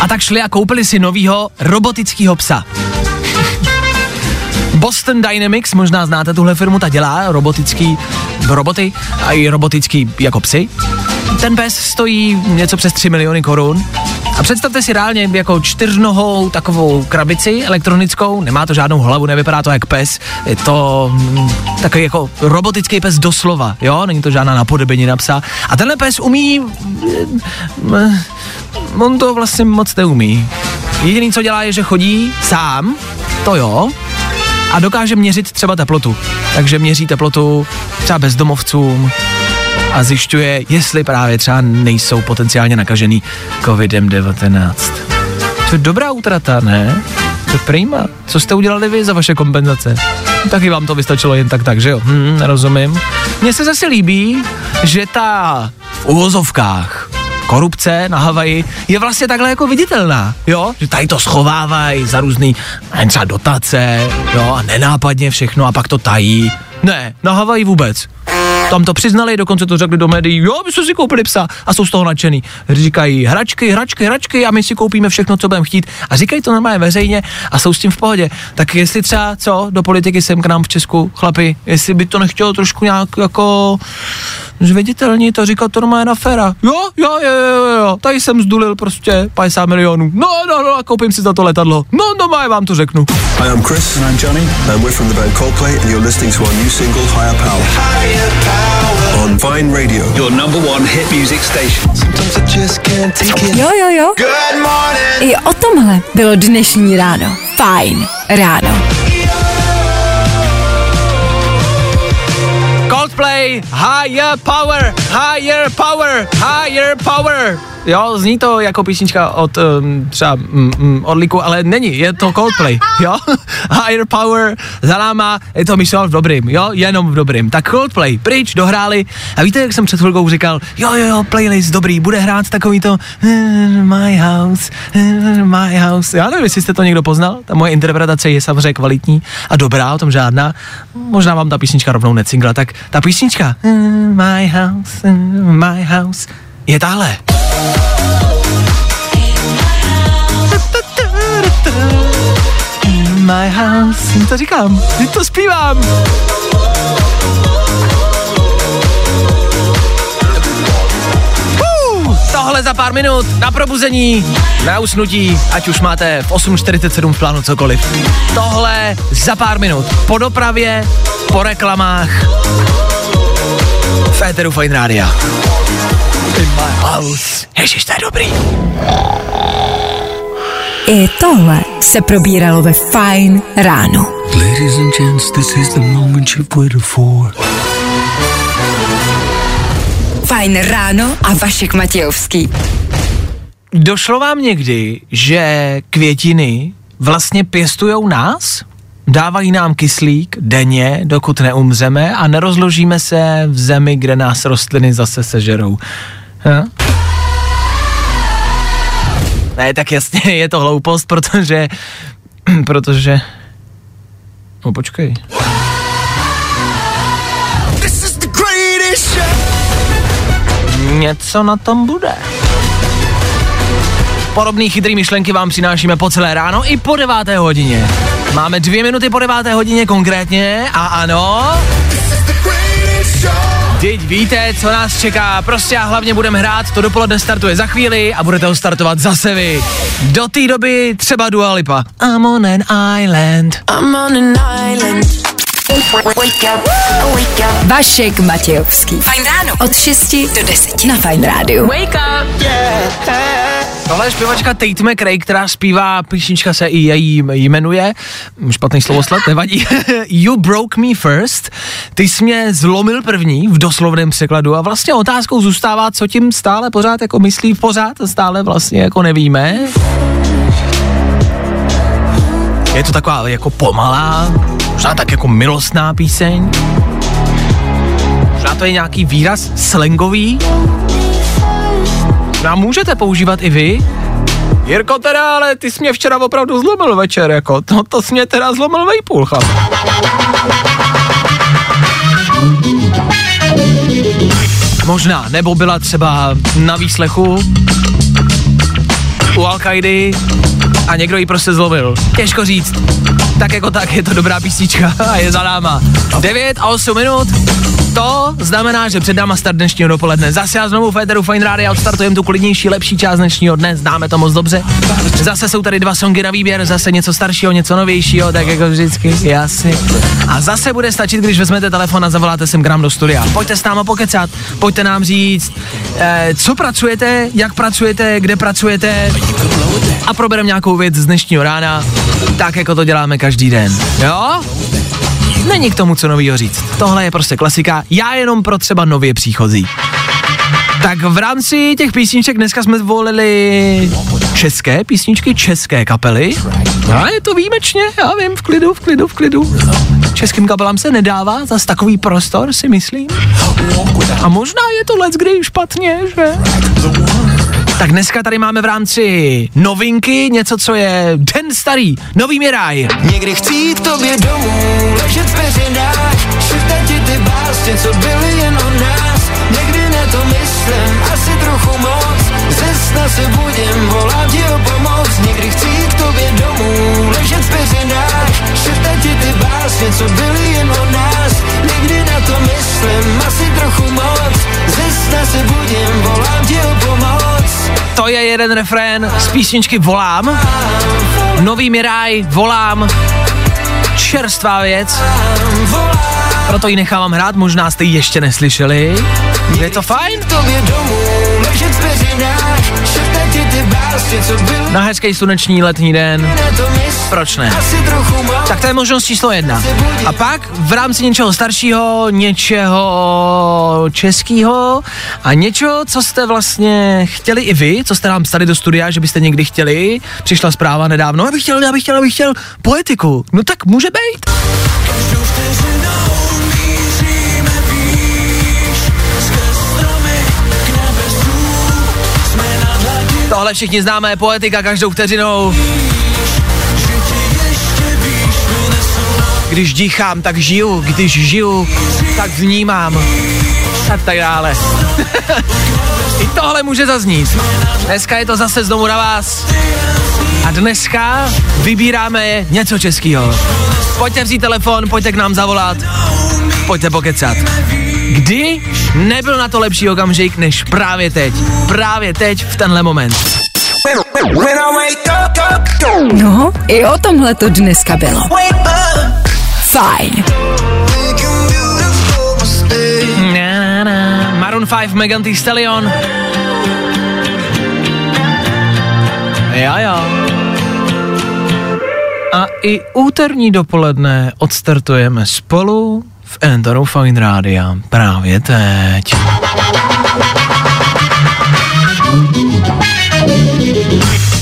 A: A tak šli a koupili si novýho robotického psa. Boston Dynamics, možná znáte tuhle firmu, ta dělá robotický roboty a i robotický jako psy. Ten pes stojí něco přes 3 miliony korun. A představte si reálně jako čtyřnohou takovou krabici elektronickou, nemá to žádnou hlavu, nevypadá to jak pes, je to mm, takový jako robotický pes doslova, jo, není to žádná napodobenina psa. A tenhle pes umí, mm, on to vlastně moc neumí. Jediný, co dělá, je, že chodí sám, to jo, a dokáže měřit třeba teplotu. Takže měří teplotu třeba bezdomovcům a zjišťuje, jestli právě třeba nejsou potenciálně nakažený COVID-19. To je dobrá útrata, ne? To je prima. Co jste udělali vy za vaše kompenzace? Taky vám to vystačilo jen tak tak, že jo? Hm, nerozumím. Mně se zase líbí, že ta v uvozovkách korupce na Havaji je vlastně takhle jako viditelná, jo? Že tady to schovávají za různý, třeba dotace, jo, a nenápadně všechno a pak to tají. Ne, na Havaji vůbec. Tam to přiznali, dokonce to řekli do médií, jo, my jsme si koupili psa a jsou z toho nadšený. Říkají hračky, hračky, hračky a my si koupíme všechno, co budeme chtít. A říkají to normálně veřejně a jsou s tím v pohodě. Tak jestli třeba, co, do politiky sem k nám v Česku, chlapi, jestli by to nechtělo trošku nějak jako zveditelnit a říkat to normálně na féra. Jo, jo, jo, jo, jo, tady jsem zdulil prostě 50 milionů. No, no, no, a koupím si za to letadlo. No, no, má, vám to řeknu.
J: Hi, I'm Chris. And I'm Johnny. And we're from the band Coldplay, and you're listening to our new single, Higher Power. On Vine Radio.
C: Your number one hit music station.
J: Sometimes I just can't take it.
B: Jo, jo, jo.
G: Good morning.
B: I o tomhle bylo dnešní ráno. Fajn ráno.
A: Higher power, higher power, higher power. Jo, zní to jako písnička od um, třeba mm, mm, Orliku, ale není, je to Coldplay, jo? higher power, za náma, je to myšlel v dobrým, jo? Jenom v dobrým. Tak Coldplay, pryč, dohráli. A víte, jak jsem před chvilkou říkal, jo, jo, jo, playlist dobrý, bude hrát takový to My house, my house. Já nevím, jestli jste to někdo poznal, ta moje interpretace je samozřejmě kvalitní a dobrá, o tom žádná. Možná vám ta písnička rovnou necingla, tak ta písnička My house, my house je tahle. My house, jen to říkám, teď to zpívám. Tohle za pár minut na probuzení, na usnutí, ať už máte v 8.47 v plánu cokoliv. Tohle za pár minut. Po dopravě, po reklamách, v éteru Fine my house. Ježiš, to je dobrý.
B: I tohle se probíralo ve Fine ráno.
C: Ladies and gents, this is the moment you've waited for.
B: Fajn ráno a Vašek Matějovský.
A: Došlo vám někdy, že květiny vlastně pěstujou nás? Dávají nám kyslík denně, dokud neumřeme a nerozložíme se v zemi, kde nás rostliny zase sežerou. Ha? Ne, tak jasně, je to hloupost, protože... protože... No počkej. Něco na tom bude. Podobný chytrý myšlenky vám přinášíme po celé ráno i po deváté hodině. Máme dvě minuty po deváté hodině konkrétně a ano... Teď víte, co nás čeká, prostě a hlavně budeme hrát, to dopoledne startuje za chvíli a budete ho startovat zase vy. Do té doby třeba Dua Lipa. I'm on an island.
E: I'm on an island.
B: Vašek Matějovský. Fajn ráno. Od 6 do 10 na Fajn rádiu.
E: Wake up.
A: Tohle je zpěvačka Tate McRae, která zpívá, písnička se i její jmenuje, špatný slovosled, nevadí, You Broke Me First, ty jsi mě zlomil první v doslovném překladu a vlastně otázkou zůstává, co tím stále pořád jako myslí pořád, stále vlastně jako nevíme. Je to taková jako pomalá, možná tak jako milostná píseň. Možná to je nějaký výraz slangový. No a můžete používat i vy. Jirko teda, ale ty jsi mě včera opravdu zlomil večer, jako, to, to jsi mě teda zlomil vejpůl, chlap. Možná, nebo byla třeba na výslechu u al a někdo ji prostě zlovil. Těžko říct. Tak jako tak, je to dobrá písnička a je za náma. 9 a 8 minut, to znamená, že před náma start dnešního dopoledne. Zase já znovu Féteru Fine Radio odstartujeme tu klidnější, lepší část dnešního dne, známe to moc dobře. Zase jsou tady dva songy na výběr, zase něco staršího, něco novějšího, tak jako vždycky, jasně. A zase bude stačit, když vezmete telefon a zavoláte sem k nám do studia. Pojďte s náma pokecat, pojďte nám říct, eh, co pracujete, jak pracujete, kde pracujete a probereme nějakou věc z dnešního rána, tak jako to děláme každý den. Jo? Není k tomu co novýho říct. Tohle je prostě klasika, já jenom pro třeba nově příchozí. Tak v rámci těch písniček dneska jsme zvolili české písničky, české kapely. A je to výjimečně, já vím, v klidu, v klidu, v klidu. Českým kapelám se nedává zas takový prostor, si myslím. A možná je to let kdy špatně, že? Tak dneska tady máme v rámci novinky něco, co je den starý. Nový Miraj.
K: Někdy chci jít tobě domů, ležet v peřinách, šeptat ti ty básně, co byly jen o nás. Někdy na to myslím, asi trochu moc, ze sna se budím, volám ti o pomoc. Někdy chci jít k tobě domů, ležet v peřinách, šeptat ti ty básně, co byly jen o nás. Někdy na to myslím, asi trochu moc, ze sna se budím, volám ti o.
A: To je jeden refrén z písničky Volám. Nový Miraj, Volám. Čerstvá věc. Proto ji nechávám hrát, možná jste ji ještě neslyšeli. Je to fajn? Na hezký sluneční letní den. Proč ne? Tak to je možnost číslo jedna. A pak v rámci něčeho staršího, něčeho českého a něčeho, co jste vlastně chtěli i vy, co jste nám psali do studia, že byste někdy chtěli. Přišla zpráva nedávno, já bych chtěl, já bych chtěl, já bych chtěl poetiku. No tak může být. Tohle všichni známe, poetika každou vteřinou. Když dýchám, tak žiju, když žiju, tak vnímám. A tak dále. I tohle může zaznít. Dneska je to zase znovu na vás. A dneska vybíráme něco českého. Pojďte vzít telefon, pojďte k nám zavolat, pojďte pokecat. Kdy nebyl na to lepší okamžik, než právě teď. Právě teď, v tenhle moment.
B: No, i o tomhle to dneska bylo. Fajn.
A: Na, na. Maroon 5, Megan Thee Stallion. Jo, jo. A i úterní dopoledne odstartujeme spolu v Endoru Fine Rádia právě teď.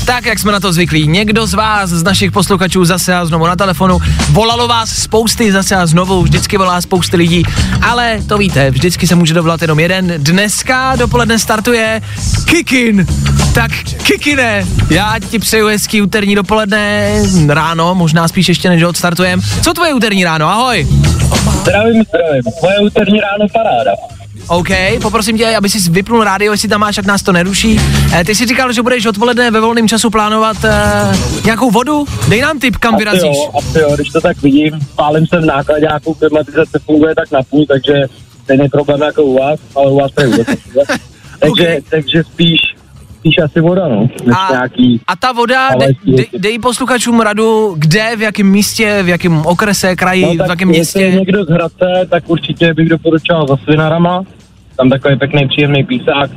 A: Tak, jak jsme na to zvyklí, někdo z vás, z našich posluchačů zase a znovu na telefonu, volalo vás spousty zase a znovu, vždycky volá spousty lidí, ale to víte, vždycky se může dovolat jenom jeden. Dneska dopoledne startuje Kikin. Tak Kikine, já ti přeju hezký úterní dopoledne, ráno, možná spíš ještě než odstartujem. Co tvoje úterní ráno, ahoj.
L: Zdravím, zdravím. Moje úterní ráno paráda.
A: OK, poprosím tě, aby si vypnul rádio, jestli tam máš, ať nás to neruší. Eh, ty jsi říkal, že budeš odpoledne ve volném času plánovat eh, nějakou vodu? Dej nám tip, kam vyrazíš.
L: Asi jo, asi jo, když to tak vidím, pálím se v nákladňáku, klimatizace funguje tak na půl, takže stejný problém jako u vás, ale u vás to je vůbec takže, okay. takže spíš, spíš asi voda, no, než
A: A-
L: nějaký...
A: A ta voda,
L: Ale
A: de,
L: ještě-
A: de, dej posluchačům radu, kde, v jakém místě, v jakém okrese, kraji,
L: No,
A: v jakém
L: jestli
A: městě.
L: někdo z Hradce, tak určitě bych doporučoval za Svinarama. Tam takový pěkný, příjemný písák.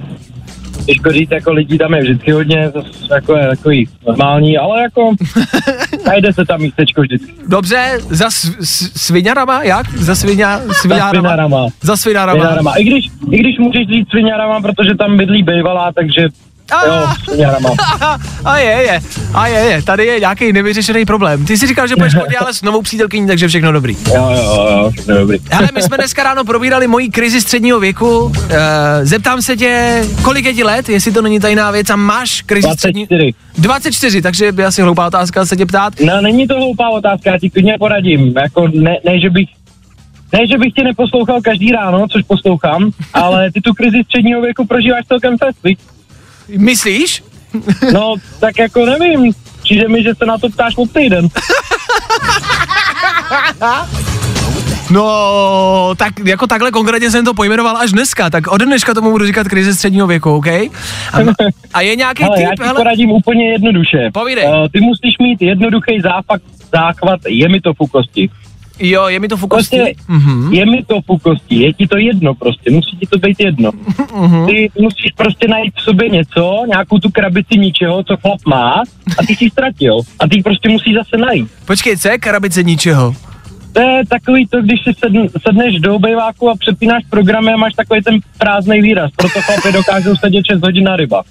L: Těžko říct, jako lidí tam je vždycky hodně, zas jako je takový normální, ale jako najde se tam místečko vždycky.
A: Dobře, za s, s, sviňarama, jak? Za sviňa,
L: Za
A: sviňarama?
L: Svinarama.
A: Za sviňarama.
L: Svinarama. I když, I když můžeš říct Svinarama, protože tam bydlí bejvalá, takže jo,
A: a je, je, a je, je, tady je nějaký nevyřešený problém. Ty jsi říkal, že budeš ale s novou přítelkyní, takže všechno dobrý.
L: Jo, jo, jo, všechno dobrý.
A: Ale my jsme dneska ráno probírali moji krizi středního věku. E, zeptám se tě, kolik je ti let, jestli to není tajná věc a máš krizi střední...
L: 24.
A: 24, takže by asi hloupá otázka se tě ptát.
L: No, není to hloupá otázka, já ti klidně poradím. Jako ne, ne, že bych ne, že bych tě neposlouchal každý ráno, což poslouchám, ale ty tu krizi středního věku prožíváš celkem fest?
A: Myslíš?
L: No, tak jako nevím. Přijde mi, že se na to ptáš od týden.
A: No, tak jako takhle konkrétně jsem to pojmenoval až dneska, tak od dneška tomu budu říkat krize středního věku, OK? A, a je nějaký
L: Ale já
A: typ,
L: ti poradím úplně jednoduše.
A: Povídej.
L: Uh, ty musíš mít jednoduchý záfak, záchvat, je mi to fukosti.
A: Jo, je mi to fukosti.
L: Prostě
A: Mhm.
L: je mi to fukosti, je ti to jedno prostě, musí ti to být jedno.
A: Mhm.
L: Ty musíš prostě najít v sobě něco, nějakou tu krabici ničeho, co chlap má a ty jsi ji ztratil. A ty prostě musíš zase najít.
A: Počkej, co je krabice ničeho?
L: To je takový to, když si sedn, sedneš do obejváku a přepínáš programy a máš takový ten prázdný výraz. Proto chlapy dokážou sedět 6 hodin na ryba.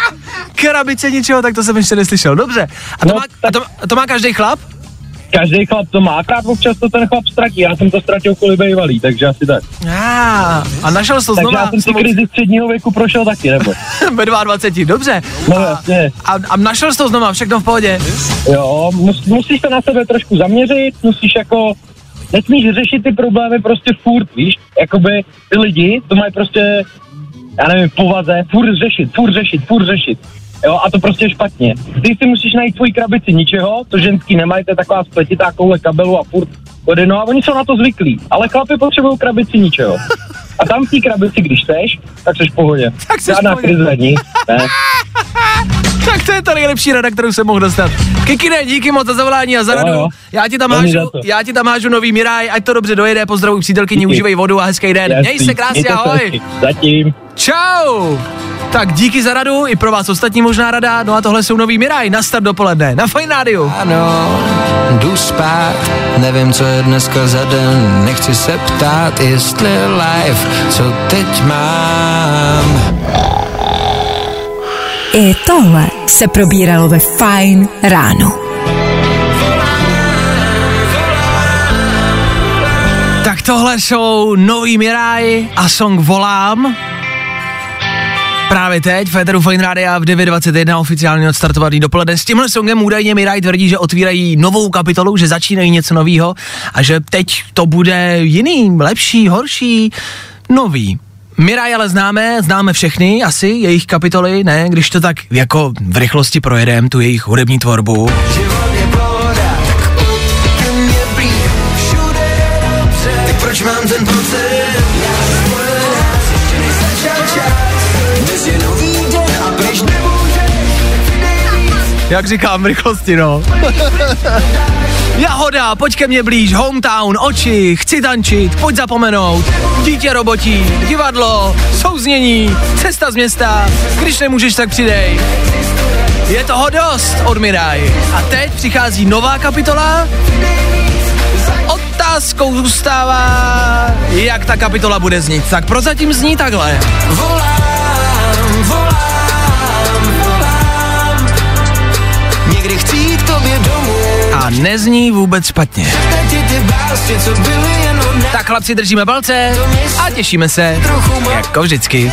A: Krabice ničeho, tak to jsem ještě neslyšel. Dobře. A to,
L: No,
A: má, a to, a to má každý chlap?
L: Každý chlap to má, akrát občas to ten chlap ztratí. Já jsem to ztratil kvůli bejvalý, takže asi tak.
A: A, a našel jsi to
L: takže
A: znova
L: já jsem si krizi středního věku prošel taky, nebo?
A: ve 22, dobře.
L: No jasně.
A: A, a našel jsi to znova, všechno v pohodě?
L: Jo, mus, musíš se na sebe trošku zaměřit, musíš jako, nesmíš řešit ty problémy prostě furt, víš, jakoby ty lidi to mají prostě, já nevím, povaze, furt řešit, furt řešit, furt řešit. Jo, a to prostě špatně. Ty si musíš najít svoji krabici ničeho, to ženský nemají, to je taková spletitá koule kabelu a furt vody, no a oni jsou na to zvyklí, ale chlapi potřebují krabici ničeho. A tam v té krabici, když seš, tak seš v pohodě.
A: Tak seš
L: Žádná krize není, ne?
A: Tak to je ta nejlepší rada, kterou jsem mohl dostat. Kikine, díky moc za zavolání a za radu. Já ti tam hážu, já ti tam hážu nový Miraj, ať to dobře dojede, pozdravuj přítelkyni, užívej vodu a hezký den. Měj se krásně, ahoj.
L: Zatím.
A: Čau! Tak díky za radu, i pro vás ostatní možná rada, no a tohle jsou nový Miraj, na start dopoledne, na Fine Radio.
K: Ano, jdu spát, nevím, co je dneska za den, nechci se ptát, jestli life, co teď mám.
B: I tohle se probíralo ve Fine ráno.
A: Tak tohle jsou nový Miraj a song Volám. Právě teď, Féteru Fine Rádia v 9.21 oficiálně odstartovaný dopoledne. S tímhle songem údajně Miraj tvrdí, že otvírají novou kapitolu, že začínají něco novýho a že teď to bude jiný, lepší, horší, nový. Miraj ale známe, známe všechny, asi jejich kapitoly, ne, když to tak jako v rychlosti projedem, tu jejich hudební tvorbu.
K: Proč mám ten?
A: Jak říkám, v rychlosti, no. Jahoda, pojď ke mně blíž, hometown, oči, chci tančit, pojď zapomenout, dítě robotí, divadlo, souznění, cesta z města, když nemůžeš, tak přidej. Je toho dost, odmiraj. A teď přichází nová kapitola. Otázkou zůstává, jak ta kapitola bude znít. Tak prozatím zní takhle.
K: Volám,
A: nezní vůbec špatně. Tak chlapci, držíme palce a těšíme se, jako vždycky.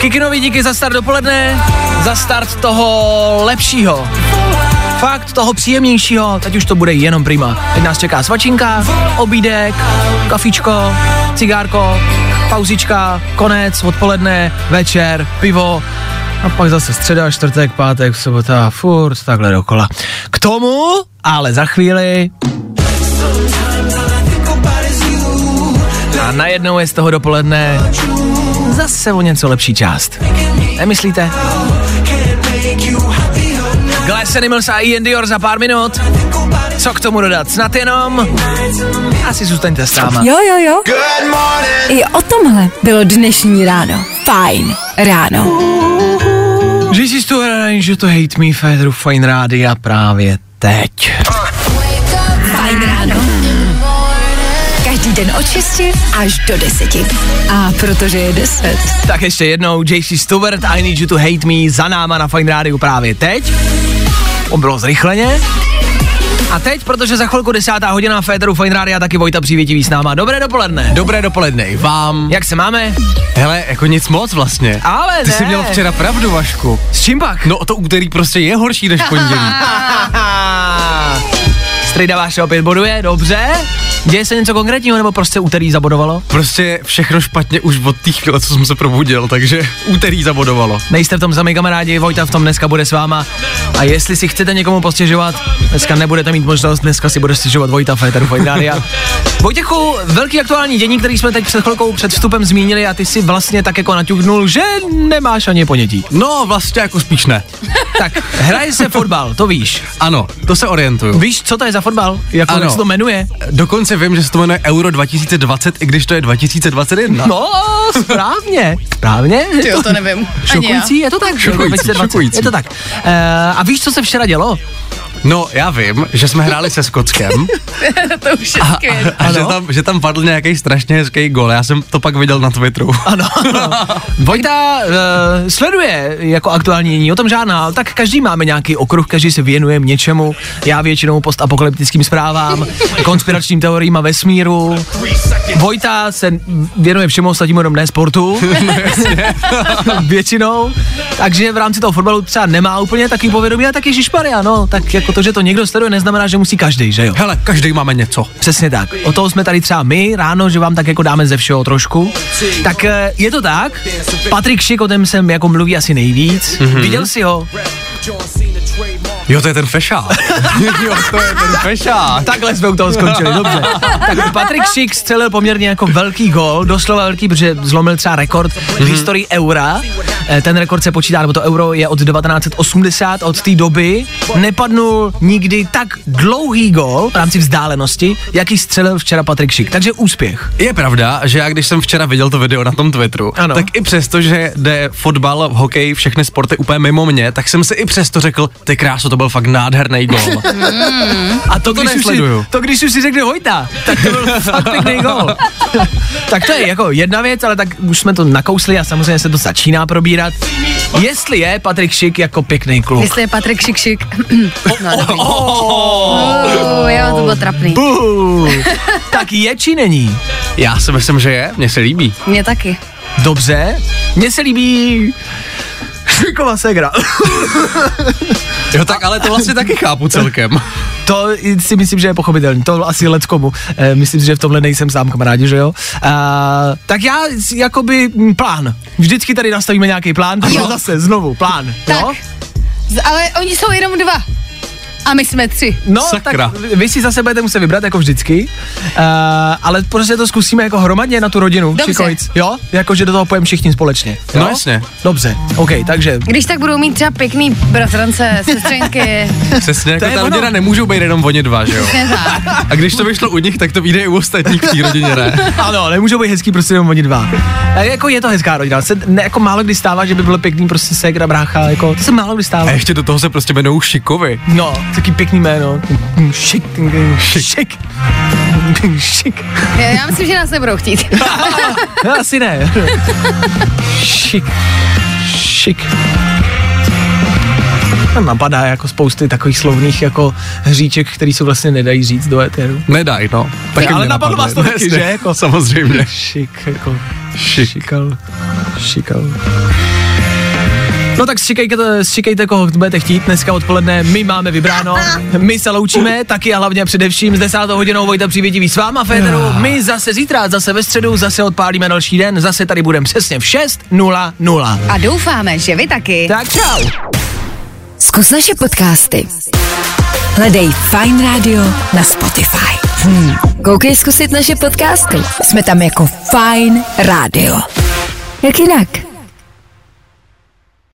A: Kikinovi díky za start dopoledne, za start toho lepšího. Fakt toho příjemnějšího, teď už to bude jenom prima. Teď nás čeká svačinka, obídek, kafičko, cigárko, pauzička, konec, odpoledne, večer, pivo, a pak zase středa, čtvrtek, pátek, sobota, furt takhle dokola. K tomu, ale za chvíli... A najednou je z toho dopoledne zase o něco lepší část. Nemyslíte? Glass Animals a Ian Dior za pár minut. Co k tomu dodat? Snad jenom? Asi zůstaňte s náma.
B: Jo, jo, jo. I o tomhle bylo dnešní ráno. Fajn ráno.
A: Že jsi tu že to hate me, Federu Fine Rádia právě teď.
B: Fajn ráno. Každý den od 6 až do 10. A protože je 10.
A: Tak ještě jednou, JC Stewart, I need you to hate me, za náma na Fine Rádiu právě teď. On bylo zrychleně. A teď, protože za chvilku desátá hodina Féteru Fine Rádia, taky Vojta přivětivý s náma. Dobré dopoledne.
D: Dobré dopoledne i vám.
A: Jak se máme?
D: Hele, jako nic moc vlastně.
A: Ale
D: Ty
A: ne.
D: jsi měl včera pravdu, Vašku.
A: S čím pak?
D: No to úterý prostě je horší než pondělí.
A: Strejda vaše opět boduje, dobře. Děje se něco konkrétního, nebo prostě úterý zabodovalo?
D: Prostě všechno špatně už od té chvíle, co jsem se probudil, takže úterý zabodovalo.
A: Nejste v tom sami kamarádi, Vojta v tom dneska bude s váma. A jestli si chcete někomu postěžovat, dneska nebudete mít možnost, dneska si bude stěžovat Vojta Féteru Fajnária. Vojtěchu, velký aktuální dění, který jsme teď před chvilkou před vstupem zmínili a ty si vlastně tak jako naťuknul, že nemáš ani ponětí.
D: No, vlastně jako spíš ne.
A: Tak, hraje se fotbal, to víš.
D: Ano, to se orientuju.
A: Víš, co to je za fotbal? Jako
D: Ano.
A: jak se to jmenuje?
D: Dokonce vím, že se to jmenuje Euro 2020, i když to je 2021.
A: No, správně, správně.
F: Ty jo, to nevím. Ani
A: Šokující, je to tak?
D: Šokující,
A: 2020,
D: šokující.
A: Je to tak. Uh, a víš, co se včera dělo?
D: No, já vím, že jsme hráli se Skotskem
F: já. to už je
D: a,
F: skvělé.
D: a že, tam, že tam padl nějaký strašně hezký gol. Já jsem to pak viděl na Twitteru.
A: Ano. Vojta uh, sleduje jako aktuální dění, o tom žádná, ale tak každý máme nějaký okruh, každý se věnuje něčemu. Já většinou postapokalyptickým zprávám, konspiračním teoriím a vesmíru. Vojta se věnuje všemu ostatnímu, jenom ne sportu. většinou. Takže v rámci toho fotbalu třeba nemá úplně takový povědomí, a tak Ježišmarja, no, tak jako to, že to někdo sleduje, neznamená, že musí každý, že jo?
D: Hele, každý máme něco.
A: Přesně tak. O toho jsme tady třeba my ráno, že vám tak jako dáme ze všeho trošku. Tak eh, je to tak. Patrik Šik o tom jsem jako mluví asi nejvíc. Mm-hmm. Viděl jsi ho?
D: Jo, to je ten fešák. jo, to je ten fešák.
A: Takhle jsme u toho skončili, dobře. Tak Patrik Šik střelil poměrně jako velký gol, doslova velký, protože zlomil třeba rekord v historii eura. Eh, Ten rekord se počítá, nebo to euro je od 1980, od té doby nepadnul nikdy tak dlouhý gol v rámci vzdálenosti, jaký střelil včera Patrik Šik. Takže úspěch.
D: Je pravda, že já když jsem včera viděl to video na tom Twitteru,
A: Ano.
D: tak i přesto, že jde fotbal, hokej, všechny sporty úplně mimo mě, tak jsem si i přesto řekl, ty kráso, to byl fakt nádherný gol.
A: A to,
D: To
A: když už si, to když už si řekne Hojta, tak to byl fakt pěkný gol. tak to je jako jedna věc, ale tak už jsme to nakousli a samozřejmě se to začíná probírat. Jestli je Patrik Šik jako pěkný kluk.
F: Jestli je Patrik šik šik. no. Uh, jo, to bylo trapný.
A: Tak je či není?
D: já si myslím, že je, mně se líbí.
F: Mně taky.
A: Dobře. Mně se líbí Šikova segra.
D: Jo, tak ale to vlastně taky chápu celkem.
A: To si myslím, že je pochopitelný. To asi leckomu. E, myslím si, že v tomhle nejsem sám kamarádi, že jo? A, tak já jakoby mm, plán. Vždycky tady nastavíme nějaký plán. Takže
F: Jo.
A: zase znovu plán.
F: Tak.
A: Jo?
F: Ale oni jsou jenom dva. A my jsme tři.
A: No,
D: Sakra.
A: tak vy si zase budete muset vybrat, jako vždycky, uh, ale prostě to zkusíme jako hromadně na tu rodinu.
F: Dobře.
A: Šikovic, jo? Jako, že do toho pojeme všichni společně. Jo?
D: No jasně.
A: Dobře, OK, takže
F: Když tak budou mít třeba pěkný bratrance, sestřenky.
D: Přesně, jako ta
A: ono.
D: rodina nemůžou být jenom oni dva, že jo? A když to vyšlo u nich, tak to vyjde i u ostatních v té rodině, ne?
A: Ano, nemůžou být hezký prostě jenom oni dva. A jako je to hezká rodina. Se ne, jako málo kdy stává, že by bylo pěkný prostě ségra, brácha, jako to se málo kdy stává.
D: A ještě do toho se prostě jmenou šikovi.
A: No, taky pěkný jméno. Šik, šik, šik.
F: Já, já myslím, že nás nebudou chtít.
A: No, asi ne. Šik, šik. Tam napadá jako spousty takových slovných jako hříček, který se vlastně nedají říct do éteru.
D: Nedaj, no.
A: ale
D: mě
A: napadlo vás to taky, že? Jako,
D: Samozřejmě.
A: šik, jako
D: Šik.
A: šikal, šikal. No tak šikejte, šikejte, koho budete chtít. Dneska odpoledne my máme vybráno. My se loučíme, taky a hlavně především s 10. hodinou Vojta Přívětivý s váma, Féteru. My zase zítra, zase ve středu, zase odpálíme další den. Zase tady budeme přesně v 6.00.
F: A doufáme, že vy taky.
A: Tak čau.
B: Zkus naše podcasty. Hledej Fine Radio na Spotify. Hmm. Koukej zkusit naše podcasty. Jsme tam jako Fine Radio. Jak jinak?